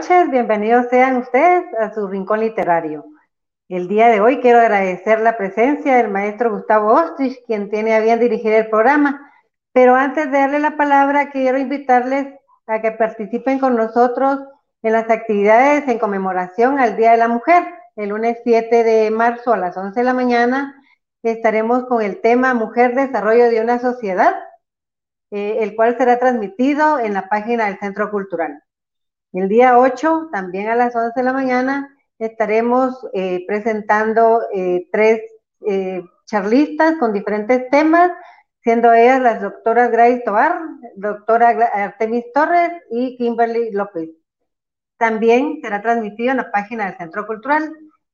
noches, bienvenidos sean ustedes a su rincón literario. El día de hoy quiero agradecer la presencia del maestro Gustavo Ostrich, quien tiene a bien dirigir el programa. Pero antes de darle la palabra, quiero invitarles a que participen con nosotros en las actividades en conmemoración al Día de la Mujer. El lunes 7 de marzo a las 11 de la mañana estaremos con el tema Mujer Desarrollo de una Sociedad, eh, el cual será transmitido en la página del Centro Cultural. El día 8, también a las 11 de la mañana, estaremos eh, presentando eh, tres eh, charlistas con diferentes temas, siendo ellas las doctoras Grace Tobar, doctora Artemis Torres y Kimberly López. También será transmitido en la página del Centro Cultural.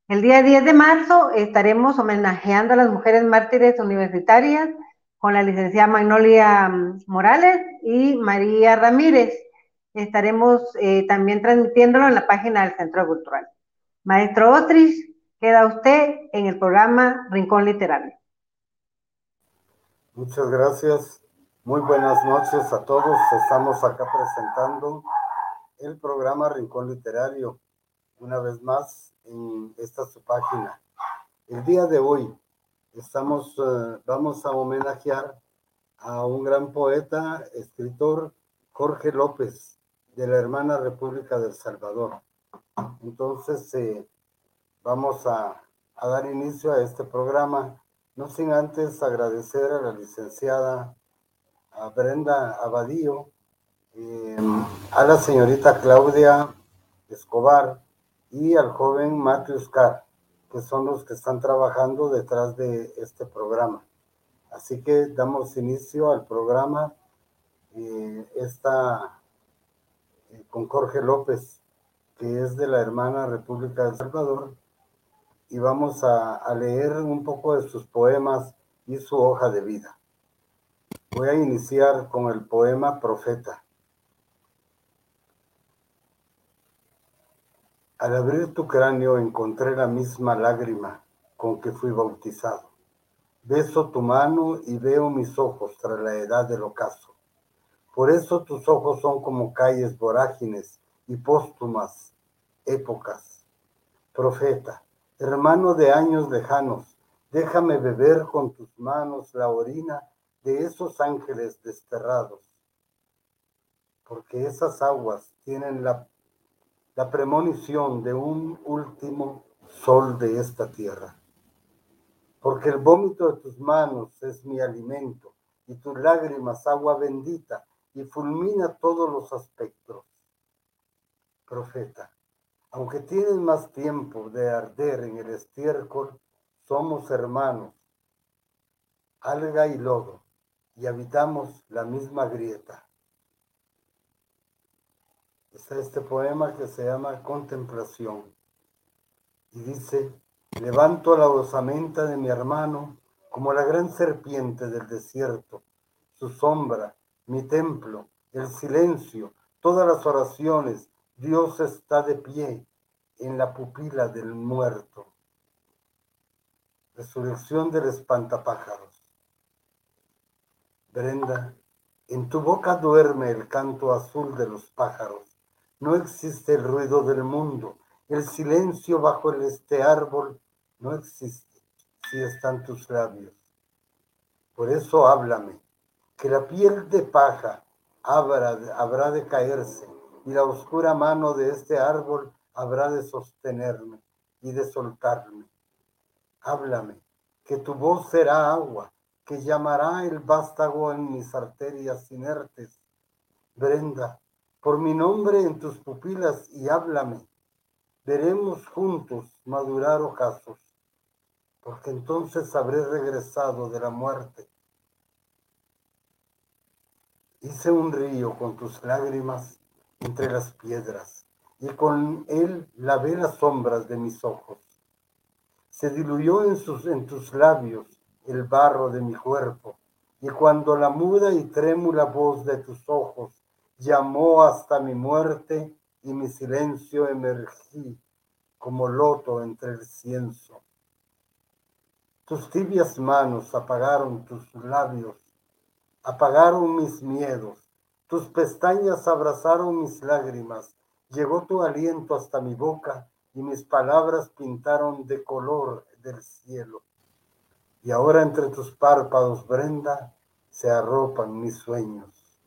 El día 10 de marzo estaremos homenajeando a las mujeres mártires universitarias con la licenciada Magnolia mm, Morales y María Ramírez estaremos eh, también transmitiéndolo en la página del Centro Cultural. Maestro Ostrich, queda usted en el programa Rincón Literario. Muchas gracias. Muy buenas noches a todos. Estamos acá presentando el programa Rincón Literario, una vez más en esta su página. El día de hoy estamos, eh, vamos a homenajear a un gran poeta, escritor, Jorge López, de la hermana República del Salvador. Entonces, eh, vamos a, dar inicio a este programa, no sin antes agradecer a la licenciada Brenda Abadío, eh, a la señorita Claudia Escobar y al joven Matthew Carr, que son los que están trabajando detrás de este programa. Así que damos inicio al programa. Eh, esta con Jorge López, que es de la hermana República de Salvador, y vamos a, leer un poco de sus poemas y su hoja de vida. Voy a iniciar con el poema Profeta. Al abrir tu cráneo encontré la misma lágrima con que fui bautizado. Beso tu mano y veo mis ojos tras la edad del ocaso. Por eso tus ojos son como calles vorágines y póstumas épocas. Profeta, hermano de años lejanos, déjame beber con tus manos la orina de esos ángeles desterrados, porque esas aguas tienen la, la premonición de un último sol de esta tierra. Porque el vómito de tus manos es mi alimento y tus lágrimas agua bendita y fulmina todos los aspectos. Profeta, aunque tienes más tiempo de arder en el estiércol, somos hermanos, alga y lodo, y habitamos la misma grieta. está este poema que se llama Contemplación. Y dice, levanto la osamenta de mi hermano como la gran serpiente del desierto, su sombra, mi templo, el silencio, todas las oraciones, Dios está de pie en la pupila del muerto. Resurrección del espantapájaros. Brenda, en tu boca duerme el canto azul de los pájaros. No existe el ruido del mundo. El silencio bajo este árbol no existe si están tus labios. Por eso háblame, que la piel de paja habrá, habrá de caerse y la oscura mano de este árbol habrá de sostenerme y de soltarme. Háblame, que tu voz será agua, que llamará el vástago en mis arterias inertes. Brenda, por mi nombre en tus pupilas y háblame. Veremos juntos madurar ocasos, porque entonces habré regresado de la muerte. Hice un río con tus lágrimas entre las piedras, y con él lavé las sombras de mis ojos. Se diluyó en, sus, en tus labios el barro de mi cuerpo, y cuando la muda y trémula voz de tus ojos llamó hasta mi muerte y mi silencio emergí como loto entre el cienzo. Tus tibias manos apagaron tus labios, apagaron mis miedos, tus pestañas abrazaron mis lágrimas, llegó tu aliento hasta mi boca y mis palabras pintaron de color del cielo. Y ahora entre tus párpados, Brenda, se arropan mis sueños.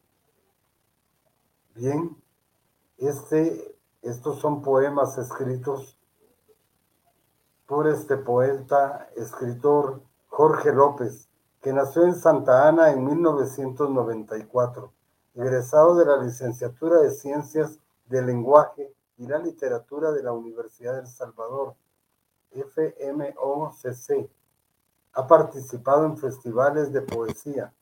Bien, este, estos son poemas escritos por este poeta, escritor Jorge López, que nació en Santa Ana en 1994, egresado de la licenciatura de Ciencias del Lenguaje y la Literatura de la Universidad del Salvador, FMOCC. Ha participado en festivales de poesía,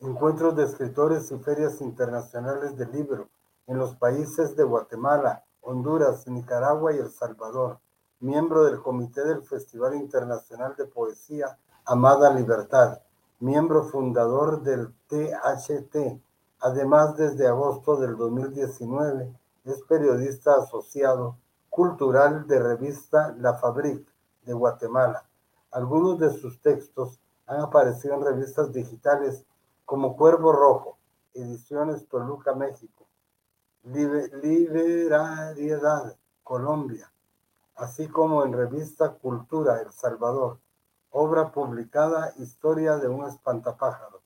encuentros de escritores y ferias internacionales de libro en los países de Guatemala, Honduras, Nicaragua y El Salvador, miembro del Comité del Festival Internacional de Poesía Amada Libertad, miembro fundador del THT. Además, desde agosto del 2019, es periodista asociado cultural de revista La Fabric de Guatemala. Algunos de sus textos han aparecido en revistas digitales como Cuervo Rojo, Ediciones Toluca, México, Liberariedad, Colombia, así como en revista Cultura, El Salvador, obra publicada Historia de un espantapájaros,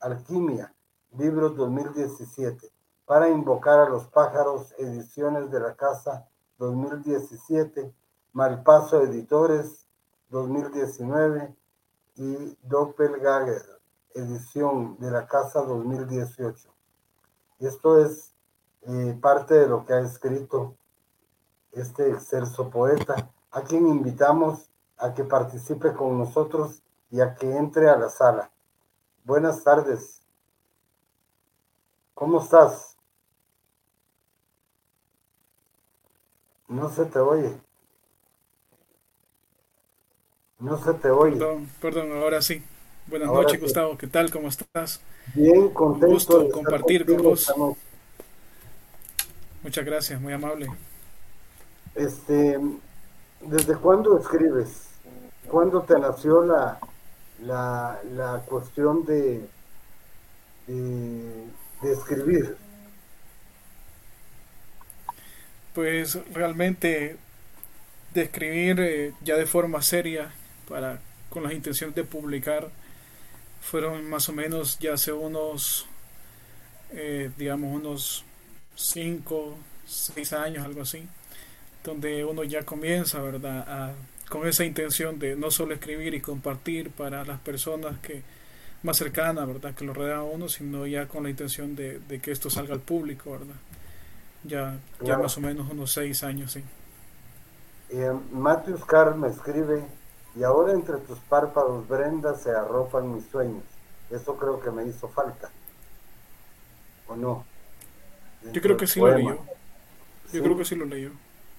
Alquimia, libro 2017, para invocar a los pájaros, ediciones de la casa 2017, Malpaso Editores 2019 y Doppelganger edición de la Casa 2018. Esto es eh, parte de lo que ha escrito este excelso poeta, a quien invitamos a que participe con nosotros y a que entre a la sala. Buenas tardes. ¿Cómo estás? No se te oye. No se te oye. Perdón, perdón, ahora sí. Buenas noches, Gustavo. ¿Qué tal? ¿Cómo estás? Bien, contento. Un gusto compartir con vos. Muchas gracias, muy amable. Este, ¿desde cuándo escribes? ¿Cuándo te nació la, la, la cuestión de, de, escribir? Pues realmente de escribir eh, ya de forma seria para con las intenciones de publicar fueron más o menos ya hace unos, eh, digamos, unos 5, 6 años, algo así, donde uno ya comienza, ¿verdad?, con esa intención de no solo escribir y compartir para las personas que más cercanas, ¿verdad?, que lo rodean a uno, sino ya con la intención de, que esto salga al público, ¿verdad? Ya, ya más o menos unos 6 años, sí. Eh, Matthews Carr me escribe y ahora entre tus párpados, Brenda, se arropan mis sueños. Eso creo que me hizo falta. ¿O no? Yo creo que sí lo leyó. Yo creo que sí lo leyó.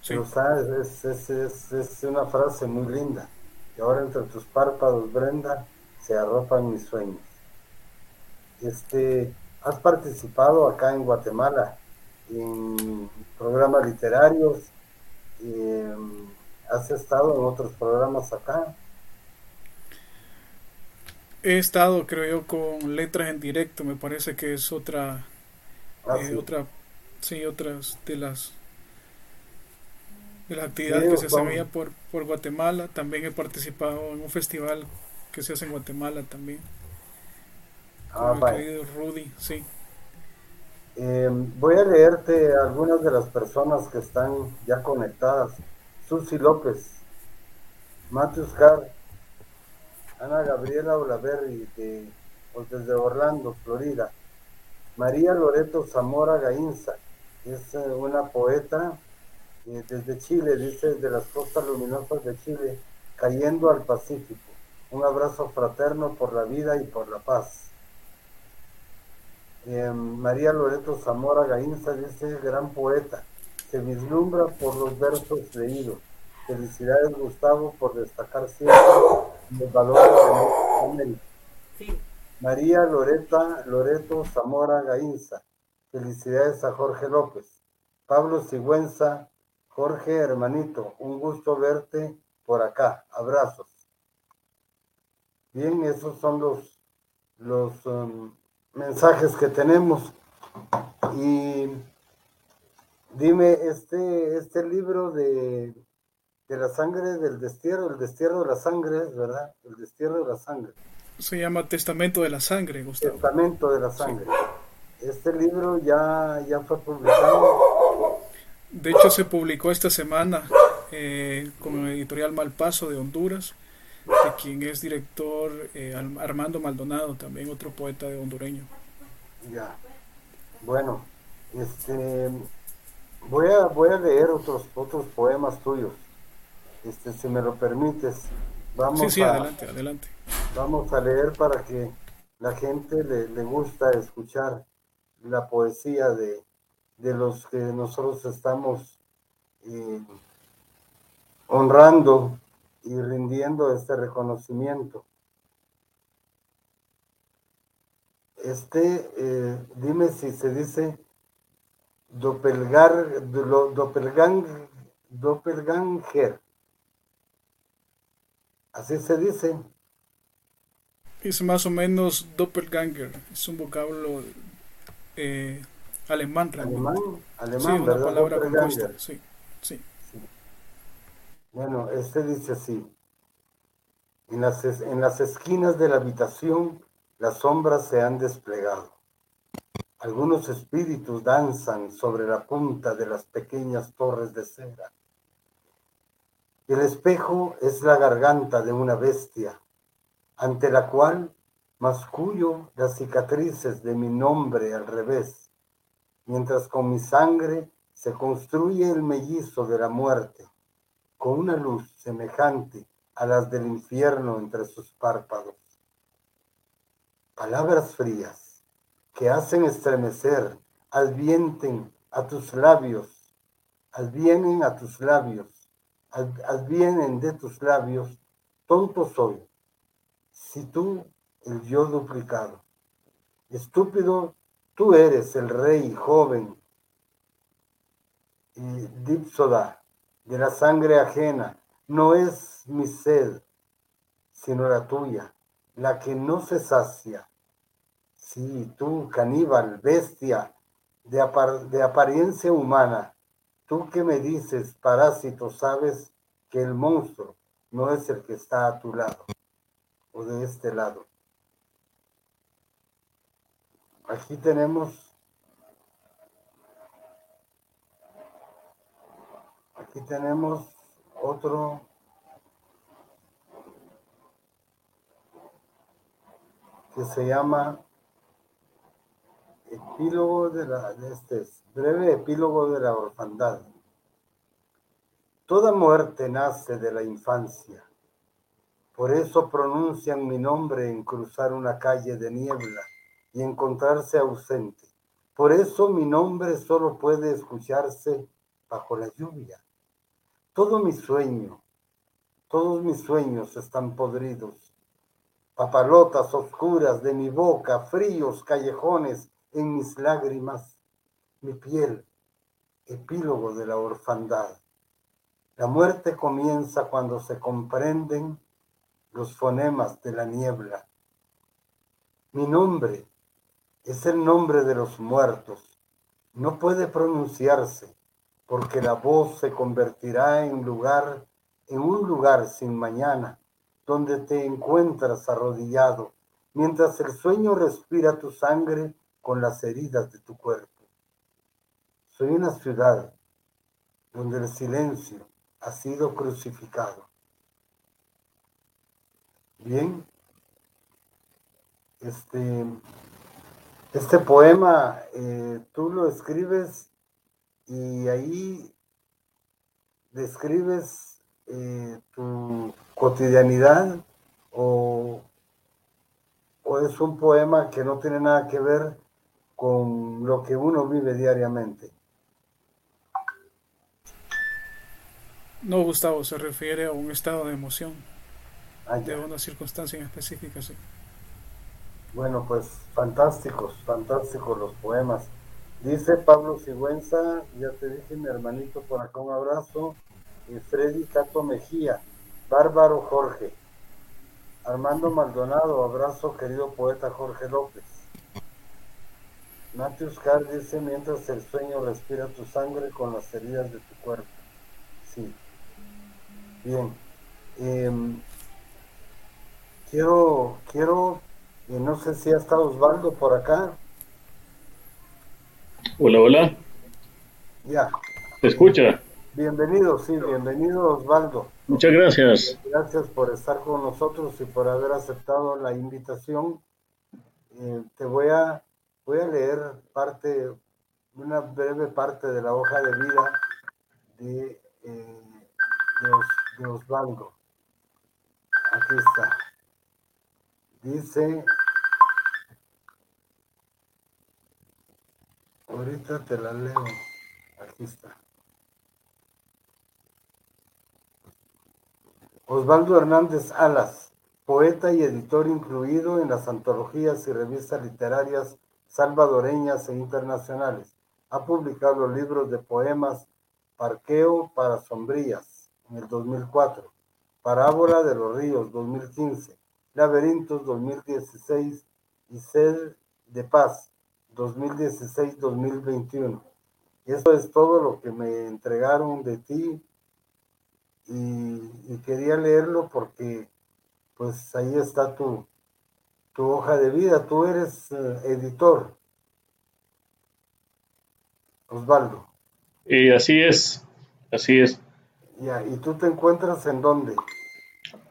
Sí. sabes, es, es, es, una frase muy linda. Y ahora entre tus párpados, Brenda, se arropan mis sueños. Este, has participado acá en Guatemala en programas literarios, em, has estado en otros programas acá. He estado, creo yo, con letras en directo, me parece que es otra, ah, eh, otra, sí, otras de las de las actividades que se hacen por, por Guatemala. También he participado en un festival que se hace en Guatemala también. Ah, Rudy, sí. Eh, voy a leerte algunas de las personas que están ya conectadas. Susi López, Matthews Carr, Ana Gabriela Olaverri de, pues, desde Orlando, Florida. María Loreto Zamora Gainza, es eh, una poeta eh, desde Chile, dice, de las costas luminosas de Chile, cayendo al Pacífico. Un abrazo fraterno por la vida y por la paz. Em, María Loreto Zamora Gainza dice, gran poeta, se vislumbra por los versos leídos. Felicidades Gustavo por destacar siempre los valores de América. María Loreta, Loreto Zamora Gainza, felicidades a Jorge López. Pablo Sigüenza, Jorge hermanito, un gusto verte por acá, abrazos. Bien, esos son los, los um, mensajes que tenemos. Y dime, este, este libro de, de la sangre del destierro, el destierro de la sangre, ¿verdad? El destierro de la sangre. Se llama Testamento de la Sangre, Gustavo. Testamento de la Sangre. Este libro ya, ya fue publicado. De hecho, se publicó esta semana eh, con el editorial Malpaso de Honduras de quien es director eh, Armando Maldonado, también otro poeta de hondureño. Ya, bueno, este, voy a, voy a leer otros, otros poemas tuyos, este, si me lo permites. Vamos sí, sí, adelante, adelante. Vamos a leer para que la gente le, le gusta escuchar la poesía de, de los que nosotros estamos eh, honrando y rindiendo este reconocimiento. Este, eh, dime si se dice Doppelgar, Doppelgang, Doppelganger. Así se dice. Es más o menos Doppelganger, es un vocablo eh, alemán. Alemán, alemán, sí, una palabra compuesta, sí. Bueno, este dice así. En las, en las esquinas de la habitación las sombras se han desplegado. Algunos espíritus danzan sobre la punta de las pequeñas torres de cera. El espejo es la garganta de una bestia, ante la cual mascullo las cicatrices de mi nombre al revés, mientras con mi sangre se construye el mellizo de la muerte con una luz semejante a las del infierno entre sus párpados. Palabras frías que hacen estremecer, advienten a tus labios, advienen a tus labios, advienen de tus labios, tonto soy, si tú el yo duplicado. Estúpido, tú eres el rey joven y dipsoda de la sangre ajena. No es mi sed, sino la tuya, la que no se sacia. Sí, tú, caníbal, bestia, de, de apariencia humana, tú que me dices, parásito, sabes que el monstruo no es el que está a tu lado o de este lado. Aquí tenemos Aquí tenemos otro que se llama epílogo de la de este breve epílogo de la orfandad. Toda muerte nace de la infancia. Por eso pronuncian mi nombre en cruzar una calle de niebla y encontrarse ausente. Por eso mi nombre solo puede escucharse bajo la lluvia. Todo mi sueño, todos mis sueños están podridos. Papalotas oscuras de mi boca, fríos callejones en mis lágrimas, mi piel, epílogo de la orfandad. La muerte comienza cuando se comprenden los fonemas de la niebla. Mi nombre es el nombre de los muertos. No puede pronunciarse porque la voz se convertirá en lugar en un lugar sin mañana, donde te encuentras arrodillado, mientras el sueño respira tu sangre con las heridas de tu cuerpo. Soy una ciudad donde el silencio ha sido crucificado. Bien, este, este poema eh, tú lo escribes y ahí describes eh, tu cotidianidad o, o es un poema que no tiene nada que ver con lo que uno vive diariamente. No, Gustavo, se refiere a un estado de emoción, ah, de una circunstancia en específica, sí. Bueno, pues fantásticos, fantásticos los poemas. Dice Pablo Sigüenza, ya te dije mi hermanito por acá un abrazo, y Freddy Cato Mejía, Bárbaro Jorge, Armando Maldonado, abrazo querido poeta Jorge López. Matthews Carr dice, mientras el sueño respira tu sangre con las heridas de tu cuerpo. Sí. Bien. Em, quiero, quiero y no sé si está Osvaldo por acá. Hola, hola. Ya. ¿Te escucha? Bienvenido, sí, bienvenido Osvaldo. Muchas gracias. Gracias por estar con nosotros y por haber aceptado la invitación. Eh, te voy a, voy a leer parte, una breve parte de la hoja de vida de, eh, de Osvaldo. Aquí está. Dice, ahorita te la leo, aquí está. Osvaldo Hernández Alas, poeta y editor incluido en las antologías y revistas literarias salvadoreñas e internacionales. Ha publicado libros de poemas Parqueo para Sombrías en el 2004, Parábola de los Ríos 2015, Laberintos 2016 y Sed de Paz 2016-2021. Eso es todo lo que me entregaron de ti y, quería leerlo porque pues ahí está tu, tu hoja de vida. Tú eres eh, editor, Osvaldo. Y así es, así es. Ya, ¿y tú te encuentras en dónde?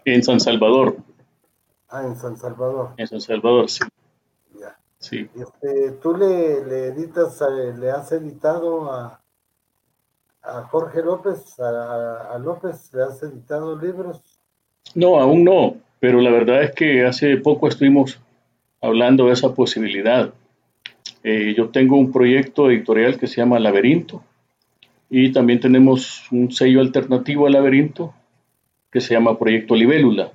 En San Salvador. Ah, en San Salvador. En San Salvador, sí. Ya. Sí. Este, ¿Tú le, le editas, eh, le has editado a, a Jorge López, a, López, le has editado libros? No, aún no, pero la verdad es que hace poco estuvimos hablando de esa posibilidad. Eh, yo tengo un proyecto editorial que se llama Laberinto y también tenemos un sello alternativo al Laberinto que se llama Proyecto Libélula.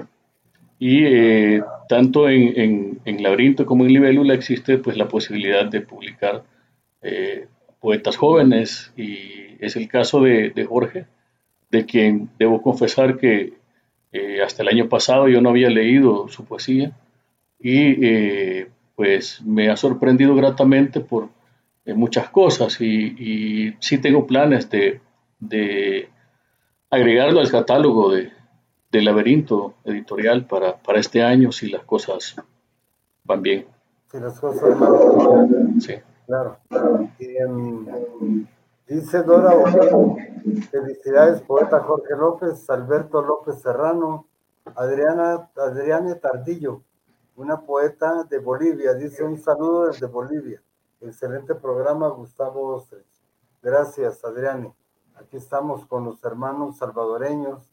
Y eh, tanto en, en, Laberinto como en Libélula existe pues la posibilidad de publicar eh, poetas jóvenes. Y es el caso de, Jorge, de quien debo confesar que eh, hasta el año pasado yo no había leído su poesía. Y pues me ha sorprendido gratamente por muchas cosas. Y, y, sí tengo planes de, de agregarlo al catálogo de, del laberinto editorial para, para este año si las cosas van bien. Si las cosas van bien. Sí. Claro. Dice Dora felicidades poeta Jorge López, Alberto López Serrano, Adriana, Adriana Tardillo, una poeta de Bolivia, dice un saludo desde Bolivia. Excelente programa, Gustavo Ostres. Gracias, Adriane. Aquí estamos con los hermanos salvadoreños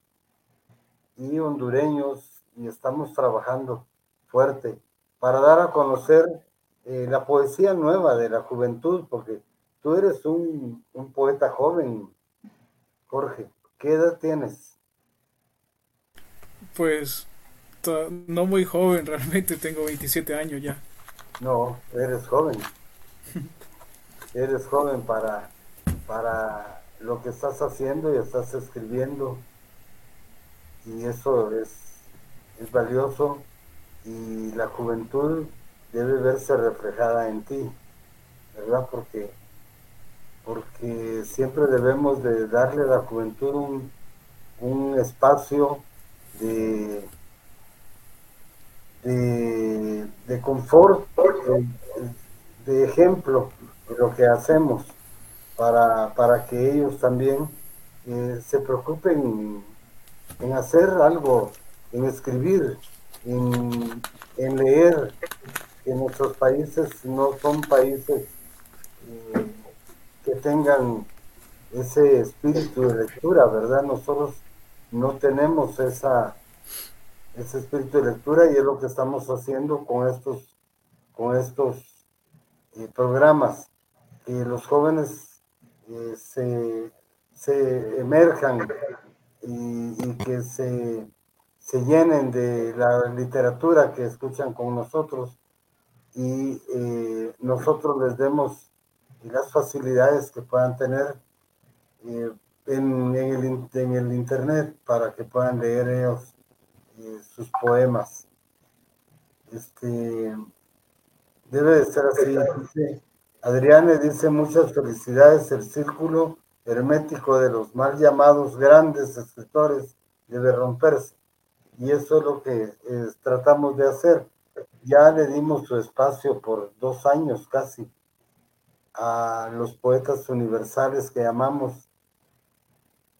y hondureños y estamos trabajando fuerte para dar a conocer eh, la poesía nueva de la juventud, porque tú eres un, un poeta joven, Jorge. ¿Qué edad tienes? Pues no muy joven, realmente tengo 27 años ya. No, eres joven. eres joven para, para lo que estás haciendo y estás escribiendo. Y eso es, es valioso y la juventud debe verse reflejada en ti, ¿verdad? Porque, porque siempre debemos de darle a la juventud un, un espacio de, de, confort, de, ejemplo de lo que hacemos para, para que ellos también eh, se preocupen en hacer algo, en escribir, en, leer, que nuestros países no son países eh, que tengan ese espíritu de lectura, ¿verdad? Nosotros no tenemos esa ese espíritu de lectura y es lo que estamos haciendo con estos con estos eh, programas que los jóvenes eh, se, se, emerjan y, que se, se, llenen de la literatura que escuchan con nosotros y eh, nosotros les demos las facilidades que puedan tener en, en, el, en el internet para que puedan leer ellos eh, sus poemas. Este, debe de ser así. Adriane dice muchas felicidades, el círculo hermético de los mal llamados grandes escritores debe romperse. Y eso es lo que eh, tratamos de hacer. Ya le dimos su espacio por dos años casi a los poetas universales que llamamos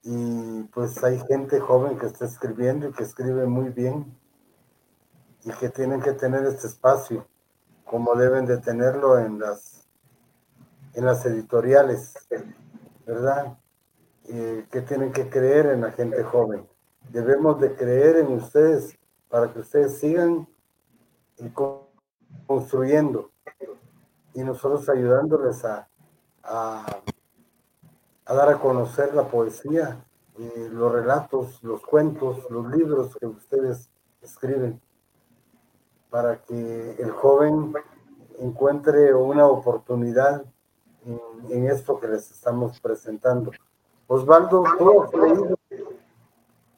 y pues hay gente joven que está escribiendo y que escribe muy bien y que tienen que tener este espacio como deben de tenerlo en las en las editoriales, ¿verdad? que tienen que creer en la gente joven. Debemos de creer en ustedes para que ustedes sigan construyendo y nosotros ayudándoles a, a dar a conocer la poesía, eh, los relatos, los cuentos, los libros que ustedes escriben, para que el joven encuentre una oportunidad en, esto que les estamos presentando. Osvaldo,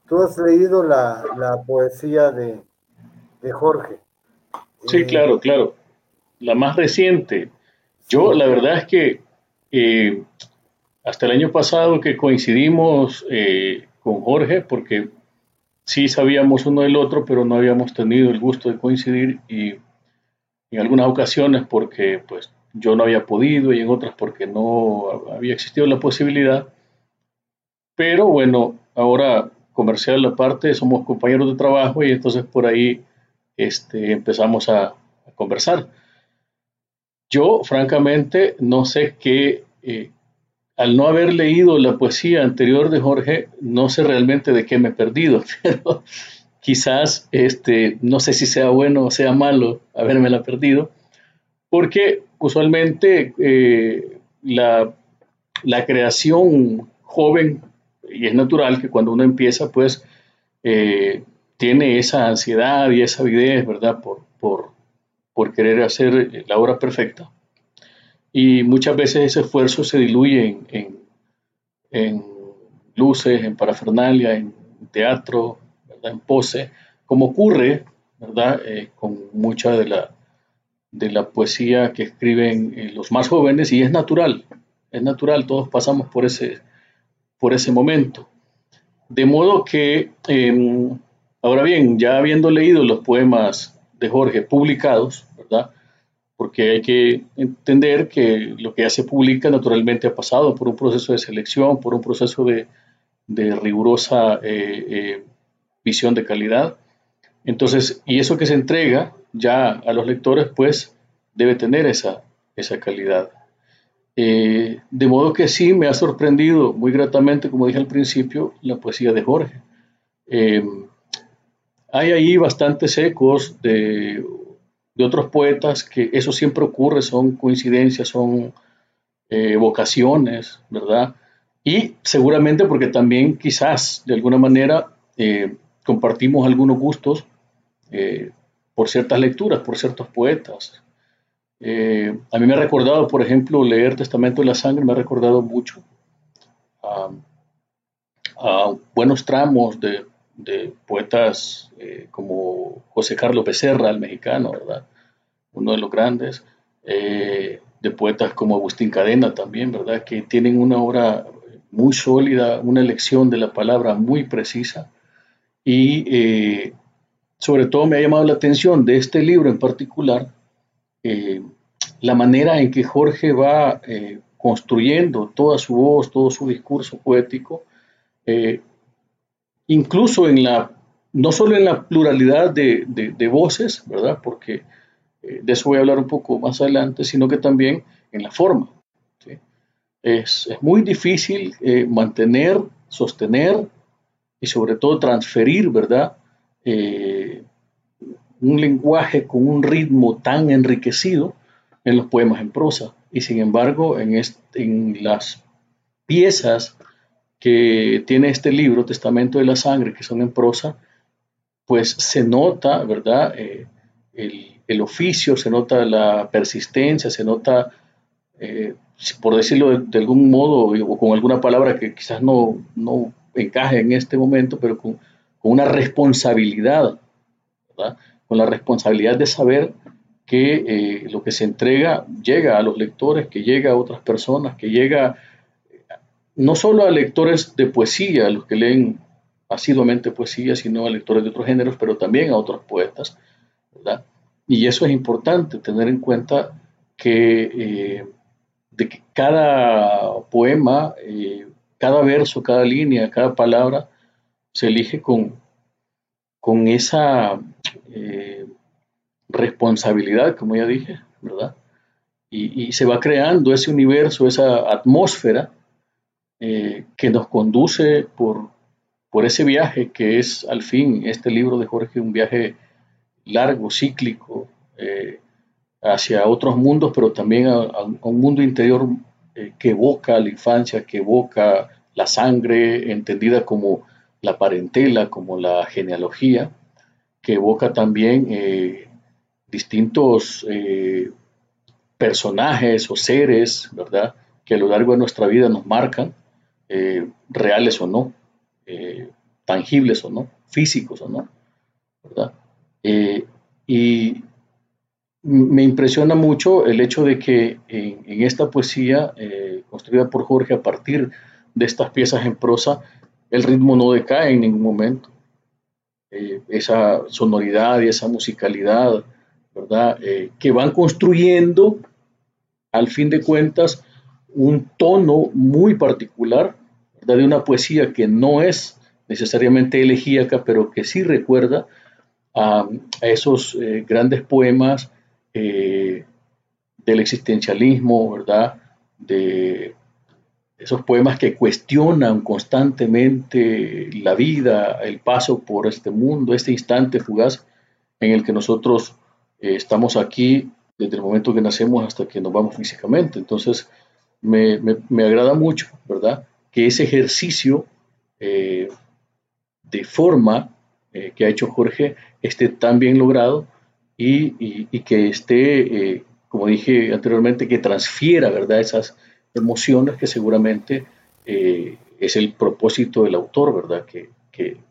tú has leído, la, poesía de, Jorge. Sí, claro, claro. La más reciente. Yo, la verdad es que eh, hasta el año pasado que coincidimos eh, con Jorge, porque sí sabíamos uno del otro, pero no habíamos tenido el gusto de coincidir y en algunas ocasiones porque pues yo no había podido y en otras porque no había existido la posibilidad. Pero bueno, ahora comercial aparte, somos compañeros de trabajo y entonces por ahí este, empezamos a, conversar. Yo, francamente, no sé qué, eh, al no haber leído la poesía anterior de Jorge, no sé realmente de qué me he perdido, pero quizás, este, no sé si sea bueno o sea malo la perdido, porque usualmente eh, la, creación joven, y es natural que cuando uno empieza, pues, eh, tiene esa ansiedad y esa avidez, ¿verdad?, por, por, por querer hacer la obra perfecta y muchas veces ese esfuerzo se diluye en, luces, en parafernalia, en teatro, en pose, como ocurre ¿verdad? Eh, con mucha de la, de la poesía que escriben eh, los más jóvenes y es natural, es natural, todos pasamos por ese, por ese momento. De modo que, em, ahora bien, ya habiendo leído los poemas de Jorge publicados, ¿verdad? porque hay que entender que lo que ya se publica naturalmente ha pasado por un proceso de selección, por un proceso de, rigurosa eh, eh, visión de calidad. Entonces, y eso que se entrega ya a los lectores, pues debe tener esa, esa calidad. Eh, de modo que sí, me ha sorprendido muy gratamente, como dije al principio, la poesía de Jorge. hay ahí bastantes ecos de de otros poetas, que eso siempre ocurre, son coincidencias, son eh, vocaciones, ¿verdad? Y seguramente porque también quizás de alguna manera eh, compartimos algunos gustos eh, por ciertas lecturas, por ciertos poetas. a mí me ha recordado, por ejemplo, leer Testamento de la Sangre, me ha recordado mucho a, buenos tramos de, poetas como José Carlos Becerra, el mexicano, ¿verdad? uno de los grandes, eh, de poetas como Agustín Cadena también, ¿verdad? Que tienen una obra muy sólida, una elección de la palabra muy precisa y eh, sobre todo me ha llamado la atención de este libro en particular eh, la manera en que Jorge va construyendo toda su voz, todo su discurso poético, incluso en la, no solo en la pluralidad de, de voces, ¿verdad? Porque eh, de eso voy a hablar un poco más adelante, sino que también en la forma. Es, muy difícil eh, mantener, sostener y sobre todo transferir, ¿verdad? Eh, un lenguaje con un ritmo tan enriquecido en los poemas en prosa. Y sin embargo, en, en las piezas que tiene este libro, Testamento de la Sangre, que son en prosa, pues se nota, ¿verdad? el, el oficio, se nota la persistencia, se nota, eh, por decirlo de, algún modo o con alguna palabra que quizás no, no encaje en este momento, pero con, una responsabilidad, con la responsabilidad de saber que eh, lo que se entrega llega a los lectores, que llega a otras personas, que llega no solo a lectores de poesía, a los que leen asiduamente poesía, sino a lectores de otros géneros, pero también a otros poetas, ¿verdad? Y eso es importante, tener en cuenta que, eh, de que cada poema, eh, cada verso, cada línea, cada palabra se elige con, con esa eh, responsabilidad, como ya dije, ¿verdad? Y, se va creando ese universo, esa atmósfera que nos conduce por, por ese viaje que es al fin este libro de Jorge, un viaje largo, cíclico, eh, hacia otros mundos, pero también a, un mundo interior eh, que evoca la infancia, que evoca la sangre, entendida como la parentela, como la genealogía, que evoca también eh, distintos personajes o seres, ¿verdad?, que a lo largo de nuestra vida nos marcan, reales o no, tangibles o no, físicos o no, ¿verdad? Eh, y me impresiona mucho el hecho de que en, esta poesía eh, construida por Jorge a partir de estas piezas en prosa, el ritmo no decae en ningún momento. Eh, esa sonoridad y esa musicalidad, ¿verdad? que van construyendo, al fin de cuentas, un tono muy particular, de una poesía que no es necesariamente elegíaca, pero que sí recuerda a, esos eh, grandes poemas eh, del existencialismo, ¿verdad? De esos poemas que cuestionan constantemente la vida, el paso por este mundo, este instante fugaz en el que nosotros eh, estamos aquí desde el momento que nacemos hasta que nos vamos físicamente. Entonces, me, agrada mucho, ¿verdad? Que ese ejercicio de forma eh, que ha hecho Jorge esté tan bien logrado y, que esté, eh, como dije anteriormente, que transfiera ¿verdad? esas emociones que seguramente eh, es el propósito del autor, ¿verdad? Que,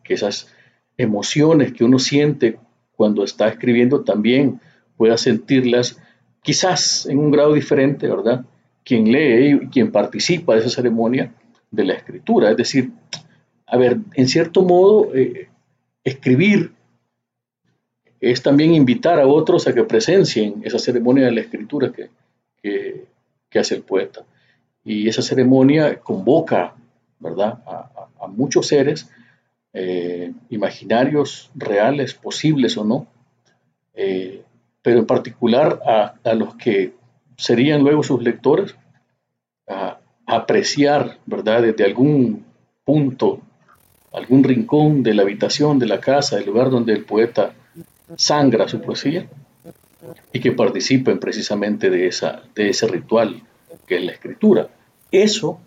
esas emociones que uno siente cuando está escribiendo también pueda sentirlas quizás en un grado diferente, ¿verdad? Quien lee y quien participa de esa ceremonia de la escritura. Es decir, a ver, en cierto modo, escribir es también invitar a otros a que presencien esa ceremonia de la escritura que, hace el poeta. Y esa ceremonia convoca, ¿verdad?, a, muchos seres, eh, imaginarios, reales, posibles o no, eh, pero en particular a, los que serían luego sus lectores, a, a apreciar, ¿verdad?, desde algún punto algún rincón de la habitación, de la casa, del lugar donde el poeta sangra su poesía, y que participen precisamente de, esa, de ese ritual que es la escritura. Eso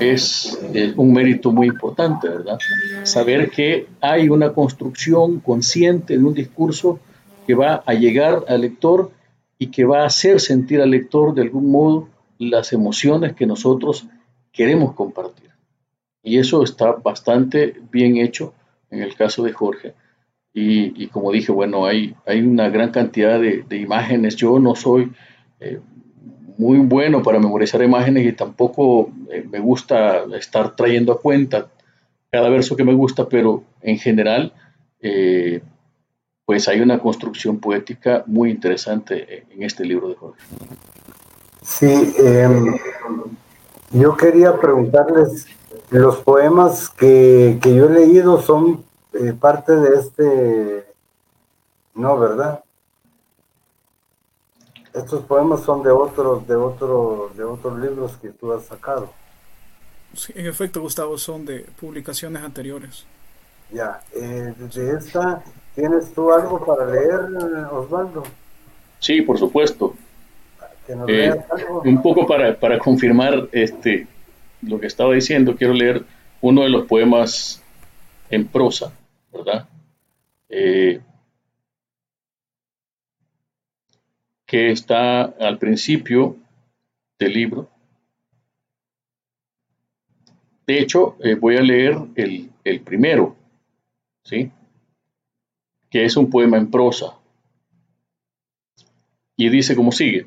es un mérito muy importante, ¿verdad? Saber que hay una construcción consciente de un discurso que va a llegar al lector y que va a hacer sentir al lector de algún modo las emociones que nosotros queremos compartir. Y eso está bastante bien hecho en el caso de Jorge. Y, como dije, bueno, hay, hay una gran cantidad de, imágenes. Yo no soy eh, muy bueno para memorizar imágenes y tampoco eh, me gusta estar trayendo a cuenta cada verso que me gusta, pero en general, eh, pues hay una construcción poética muy interesante en este libro de Jorge. Sí, em, yo quería preguntarles, los poemas que, que yo he leído son eh, parte de este, no, ¿verdad? Estos poemas son de otros, de otros, de otros libros que tú has sacado. Sí, en efecto, Gustavo, son de publicaciones anteriores. Ya, eh, de esta, ¿tienes tú algo para leer, Osvaldo? Sí, por supuesto. Eh, un poco para, para confirmar este, lo que estaba diciendo, quiero leer uno de los poemas en prosa, ¿verdad? Eh, que está al principio del libro. De hecho, eh, voy a leer el, el, primero, ¿sí? Que es un poema en prosa. Y dice como sigue.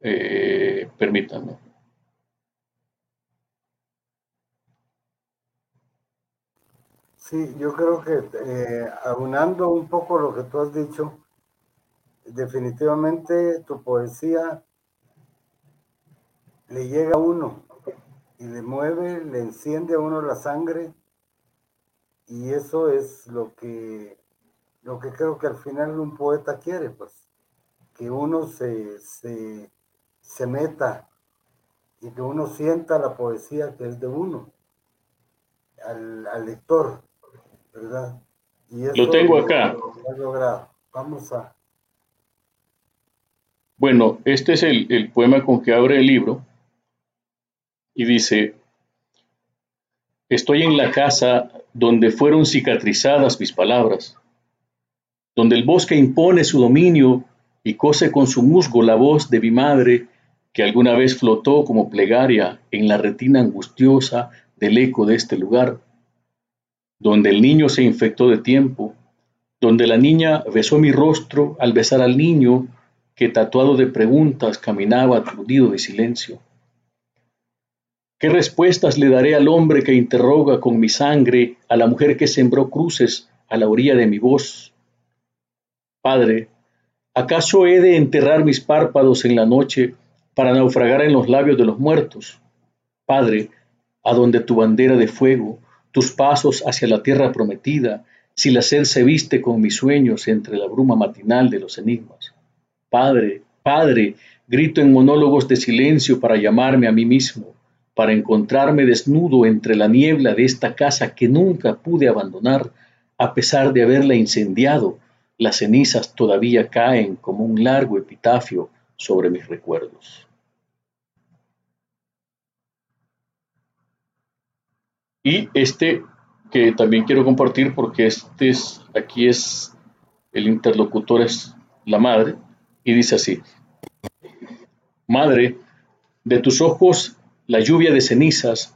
Eh, permítanme. Sí, yo creo que eh, aunando un poco lo que tú has dicho, definitivamente tu poesía le llega a uno y le mueve, le enciende a uno la sangre y eso es lo que lo que creo que al final un poeta quiere, pues, que uno se, se se meta y que uno sienta la poesía que es de uno, al, lector, ¿verdad? Y eso lo tengo acá. Vamos a. Bueno, este es el, el poema con que abre el libro y dice, estoy en la casa donde fueron cicatrizadas mis palabras, donde el bosque impone su dominio y cose con su musgo la voz de mi madre que alguna vez flotó como plegaria en la retina angustiosa del eco de este lugar, donde el niño se infectó de tiempo, donde la niña besó mi rostro al besar al niño que tatuado de preguntas caminaba aturdido de silencio. ¿Qué respuestas le daré al hombre que interroga con mi sangre a la mujer que sembró cruces a la orilla de mi voz? Padre, ¿acaso he de enterrar mis párpados en la noche para naufragar en los labios de los muertos. Padre, a donde tu bandera de fuego, tus pasos hacia la tierra prometida, si la sed se viste con mis sueños entre la bruma matinal de los enigmas. Padre, Padre, grito en monólogos de silencio para llamarme a mí mismo, para encontrarme desnudo entre la niebla de esta casa que nunca pude abandonar, a pesar de haberla incendiado, las cenizas todavía caen como un largo epitafio sobre mis recuerdos. Y este que también quiero compartir porque este es, aquí es, el interlocutor es la madre, y dice así, Madre, de tus ojos la lluvia de cenizas,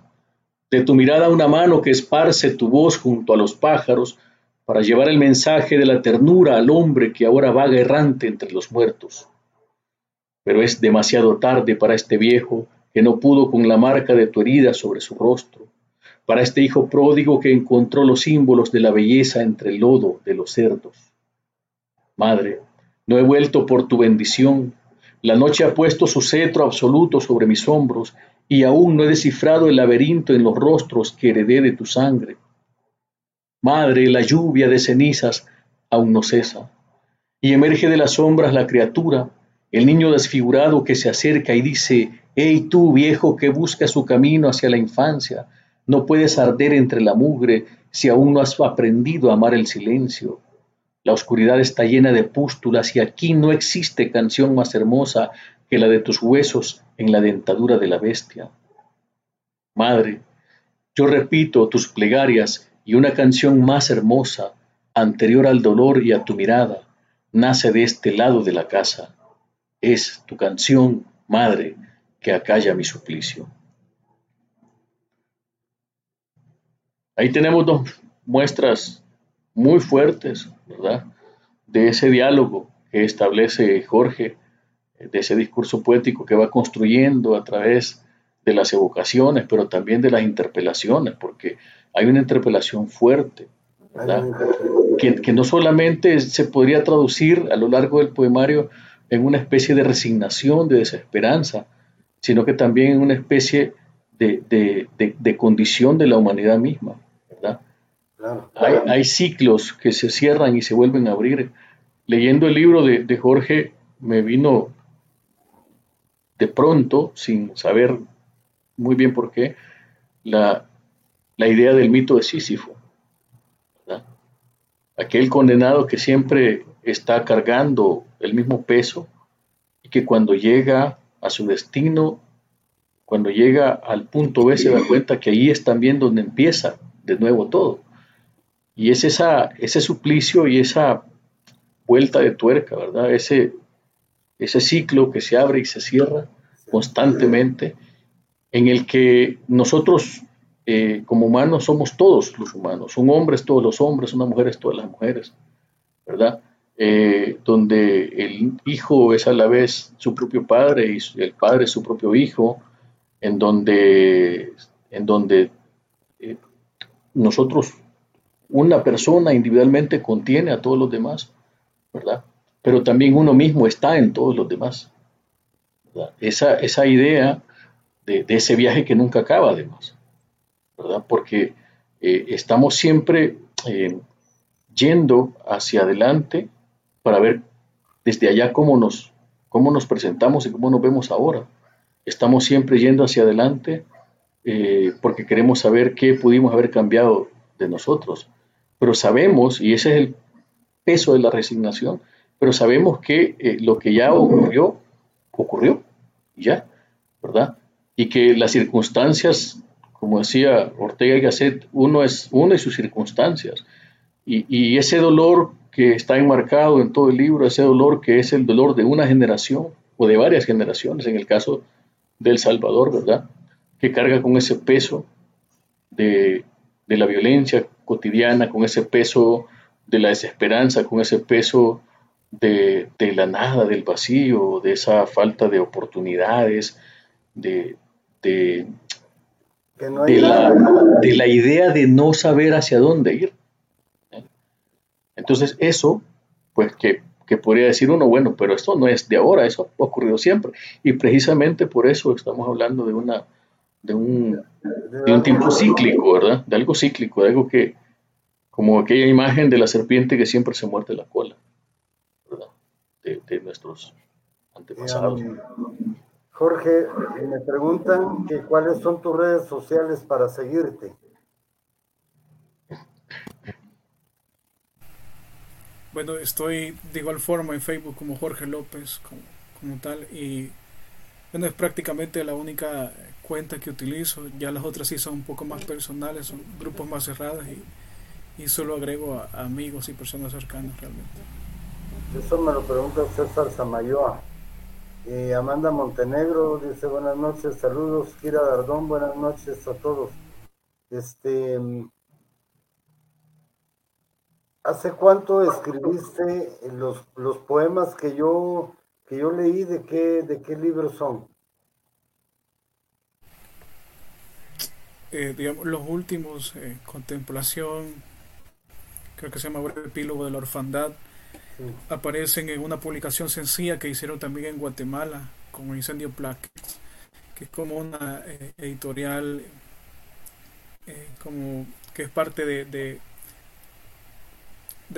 de tu mirada una mano que esparce tu voz junto a los pájaros para llevar el mensaje de la ternura al hombre que ahora vaga errante entre los muertos. Pero es demasiado tarde para este viejo que no pudo con la marca de tu herida sobre su rostro para este hijo pródigo que encontró los símbolos de la belleza entre el lodo de los cerdos. Madre, no he vuelto por tu bendición, la noche ha puesto su cetro absoluto sobre mis hombros y aún no he descifrado el laberinto en los rostros que heredé de tu sangre. Madre, la lluvia de cenizas aún no cesa, y emerge de las sombras la criatura, el niño desfigurado que se acerca y dice, Ey tú, viejo que busca su camino hacia la infancia, no puedes arder entre la mugre si aún no has aprendido a amar el silencio. La oscuridad está llena de pústulas y aquí no existe canción más hermosa que la de tus huesos en la dentadura de la bestia. Madre, yo repito tus plegarias y una canción más hermosa, anterior al dolor y a tu mirada, nace de este lado de la casa. Es tu canción, madre, que acalla mi suplicio. Ahí tenemos dos muestras muy fuertes, ¿verdad? De ese diálogo que establece Jorge, de ese discurso poético que va construyendo a través de las evocaciones, pero también de las interpelaciones, porque hay una interpelación fuerte, ¿verdad? Que, que, no solamente se podría traducir a lo largo del poemario en una especie de resignación, de desesperanza, sino que también en una especie de, condición de la humanidad misma, ¿verdad? Hay, ciclos que se cierran y se vuelven a abrir. Leyendo el libro de, Jorge, me vino de pronto, sin saber muy bien por qué, la, idea del mito de Sísifo. Aquel condenado que siempre está cargando el mismo peso y que cuando llega a su destino cuando llega al punto B se da cuenta que ahí es también donde empieza de nuevo todo. Y es esa, ese suplicio y esa vuelta de tuerca, ¿verdad? Ese, ese ciclo que se abre y se cierra constantemente, en el que nosotros eh, como humanos somos todos los humanos, son hombres todos los hombres, son mujeres todas las mujeres, ¿verdad? Eh, donde el hijo es a la vez su propio padre y el padre su propio hijo, en donde, en donde eh, nosotros, una persona individualmente contiene a todos los demás, ¿verdad? Pero también uno mismo está en todos los demás. Esa, esa idea de, ese viaje que nunca acaba, además, ¿verdad? Porque eh, estamos siempre eh, yendo hacia adelante para ver desde allá cómo nos, cómo nos presentamos y cómo nos vemos ahora. Estamos siempre yendo hacia adelante eh, porque queremos saber qué pudimos haber cambiado de nosotros. Pero sabemos, y ese es el peso de la resignación, pero sabemos que eh, lo que ya ocurrió, ocurrió, ya, ¿verdad? Y que las circunstancias, como decía Ortega y Gasset, uno es uno y sus circunstancias. Y, y ese dolor que está enmarcado en todo el libro, ese dolor que es el dolor de una generación o de varias generaciones, en el caso del Salvador, ¿verdad? Que carga con ese peso de, la violencia cotidiana, con ese peso de la desesperanza, con ese peso de, la nada, del vacío, de esa falta de oportunidades, de, de, la, de, la, idea de no saber hacia dónde ir. Entonces eso, pues que que podría decir uno, bueno, pero esto no es de ahora, eso ha ocurrido siempre. Y precisamente por eso estamos hablando de, una, de, un, de un tiempo cíclico, ¿verdad? De algo cíclico, de algo que, como aquella imagen de la serpiente que siempre se muerde la cola, ¿verdad? De, nuestros antepasados. Jorge, me preguntan que cuáles son tus redes sociales para seguirte. Bueno, estoy de igual forma en Facebook como Jorge López, como, tal, y bueno, es prácticamente la única cuenta que utilizo. Ya las otras sí son un poco más personales, son grupos más cerrados y, y solo agrego a, amigos y personas cercanas realmente. Eso me lo pregunta César Samayoa. Y Amanda Montenegro dice buenas noches, saludos. Kira Dardón, buenas noches a todos. Este, ¿Hace cuánto escribiste los, los poemas que yo, que yo leí? ¿De qué, de qué libros son? Eh, digamos, los últimos, eh, Contemplación, creo que se llama Breve Epílogo de la Orfandad, aparecen en una publicación sencilla que hicieron también en Guatemala, como Incendio Plaques, que es como una eh, editorial, como que es parte de de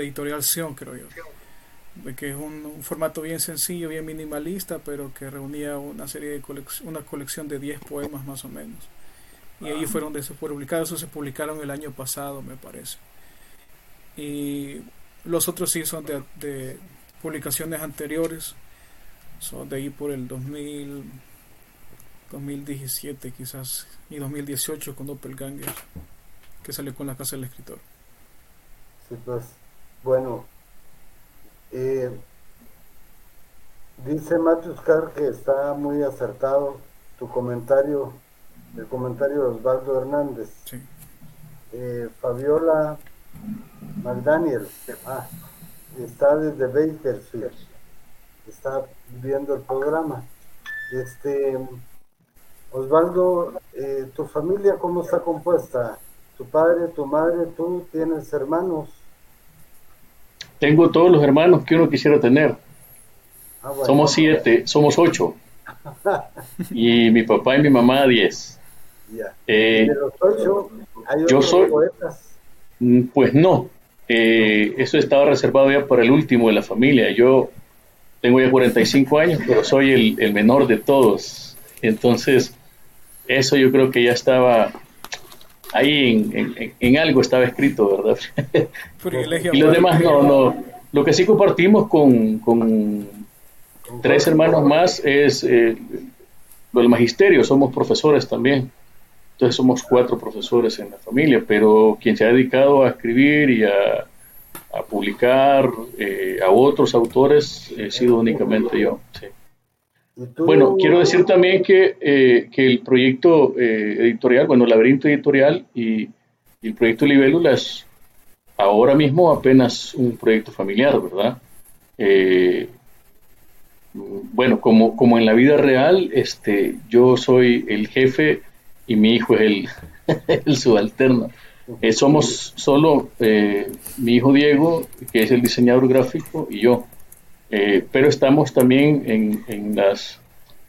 Editorial Sion, creo yo. que es un, formato bien sencillo, bien minimalista, pero que reunía una serie de una colección de 10 poemas más o menos. Y ahí fueron de publicados, esos se publicaron el año pasado, me parece. Y los otros sí son de, de publicaciones anteriores, son de ahí por el 2000, 2017 quizás, y 2018 con Doppelganger, que salió con la Casa del Escritor. Sí, pues, bueno, eh, dice Matheus Carr que está muy acertado tu comentario, el comentario de Osvaldo Hernández. Eh, Fabiola McDaniel ah, está desde Bakersfield, está viendo el programa. Este, Osvaldo, eh, ¿tu familia cómo está compuesta? ¿Tu padre, tu madre, tú tienes hermanos? Tengo todos los hermanos que uno quisiera tener. Ah, somos siete, somos ocho. y mi papá y mi mamá diez. Eh, ¿De los ocho hay yo soy, poetas? Mm, pues no. Eh, eso estaba reservado ya para el último de la familia. Yo tengo ya 45 años, pero soy el, el menor de todos. Entonces, eso yo creo que ya estaba ahí en, algo estaba escrito, ¿verdad? y los demás no, no. Lo que sí compartimos con, tres hermanos más es eh, lo del magisterio, somos profesores también. Entonces somos cuatro profesores en la familia, pero quien se ha dedicado a escribir y a, publicar eh, a otros autores he sido únicamente yo. Sí. Bueno, quiero decir también que, eh, que el proyecto eh, editorial, bueno, Laberinto Editorial y, el proyecto Libélula es ahora mismo apenas un proyecto familiar, ¿verdad? Eh, bueno, como, como en la vida real, este, yo soy el jefe y mi hijo es el, el subalterno. somos solo mi hijo Diego, que es el diseñador gráfico, y yo. Eh, pero estamos también en, en las,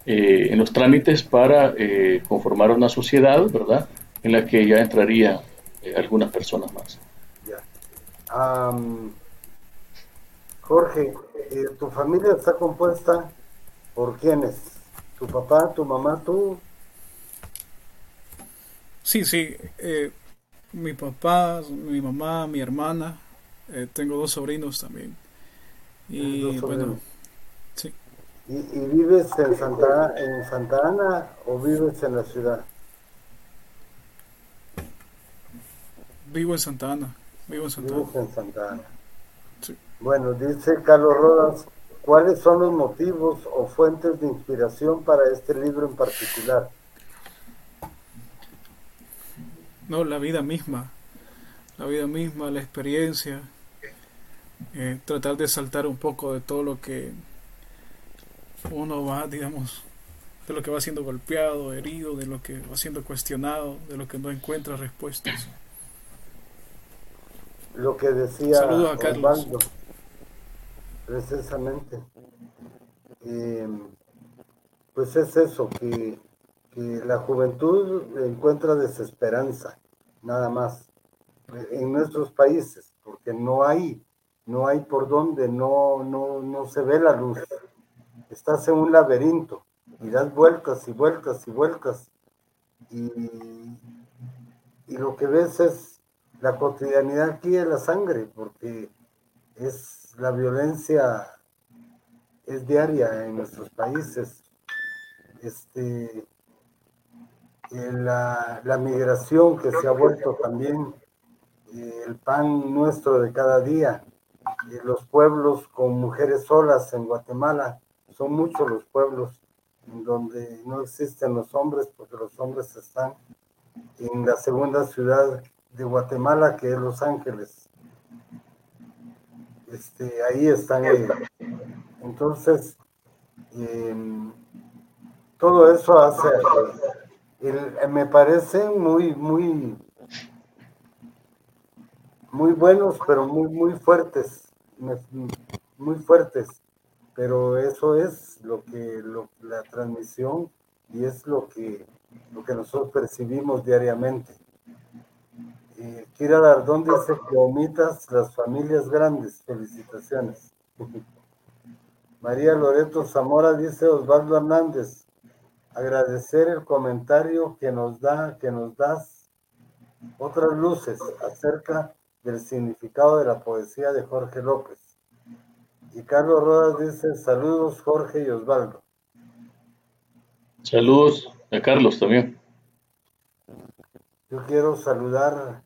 eh, en los trámites para eh, conformar una sociedad, ¿verdad? En la que ya entraría algunas personas más. Jorge, ¿tu familia está compuesta por quiénes? ¿Tu papá, tu mamá, tú? Sí, sí. mi papá, mi mamá, mi hermana. tengo dos sobrinos también. Y bueno, sí. ¿Y, vives en Santa, en Santa Ana o vives en la ciudad? Vivo en Santa Ana. Vivo en Santa Ana. en Santa Ana. Bueno, dice Carlos Rodas, ¿cuáles son los motivos o fuentes de inspiración para este libro en particular? No, la vida misma. La vida misma, la experiencia, eh, tratar de saltar un poco de todo lo que uno va, digamos, de lo que va siendo golpeado, herido, de lo que va siendo cuestionado, de lo que no encuentra respuestas. Lo que decía Osvaldo, precisamente, em, pues es eso, que, que la juventud encuentra desesperanza, nada más, en nuestros países, porque no hay no hay por dónde, no, no, no se ve la luz. Estás en un laberinto y das vueltas y vueltas y vueltas y, y lo que ves es la cotidianidad aquí de la sangre, porque es la violencia es diaria en nuestros países. Este, la, la migración que se ha vuelto también eh, el pan nuestro de cada día los pueblos con mujeres solas en Guatemala. Son muchos los pueblos en donde no existen los hombres porque los hombres están en la segunda ciudad de Guatemala que es Los Ángeles. Este, ahí están ellos. Entonces, em, todo eso hace, me parece muy, muy, muy buenos, pero muy, muy fuertes muy fuertes, pero eso es lo que la transmisión y es lo que, lo que nosotros percibimos diariamente. Eh, Kira Dardón dice que omitas las familias grandes. Felicitaciones. María Loreto Zamora dice Osvaldo Hernández, agradecer el comentario que nos da, que nos das otras luces acerca del significado de la poesía de Jorge López. Y Carlos Rodas dice, saludos Jorge y Osvaldo. Saludos a Carlos también. Yo quiero saludar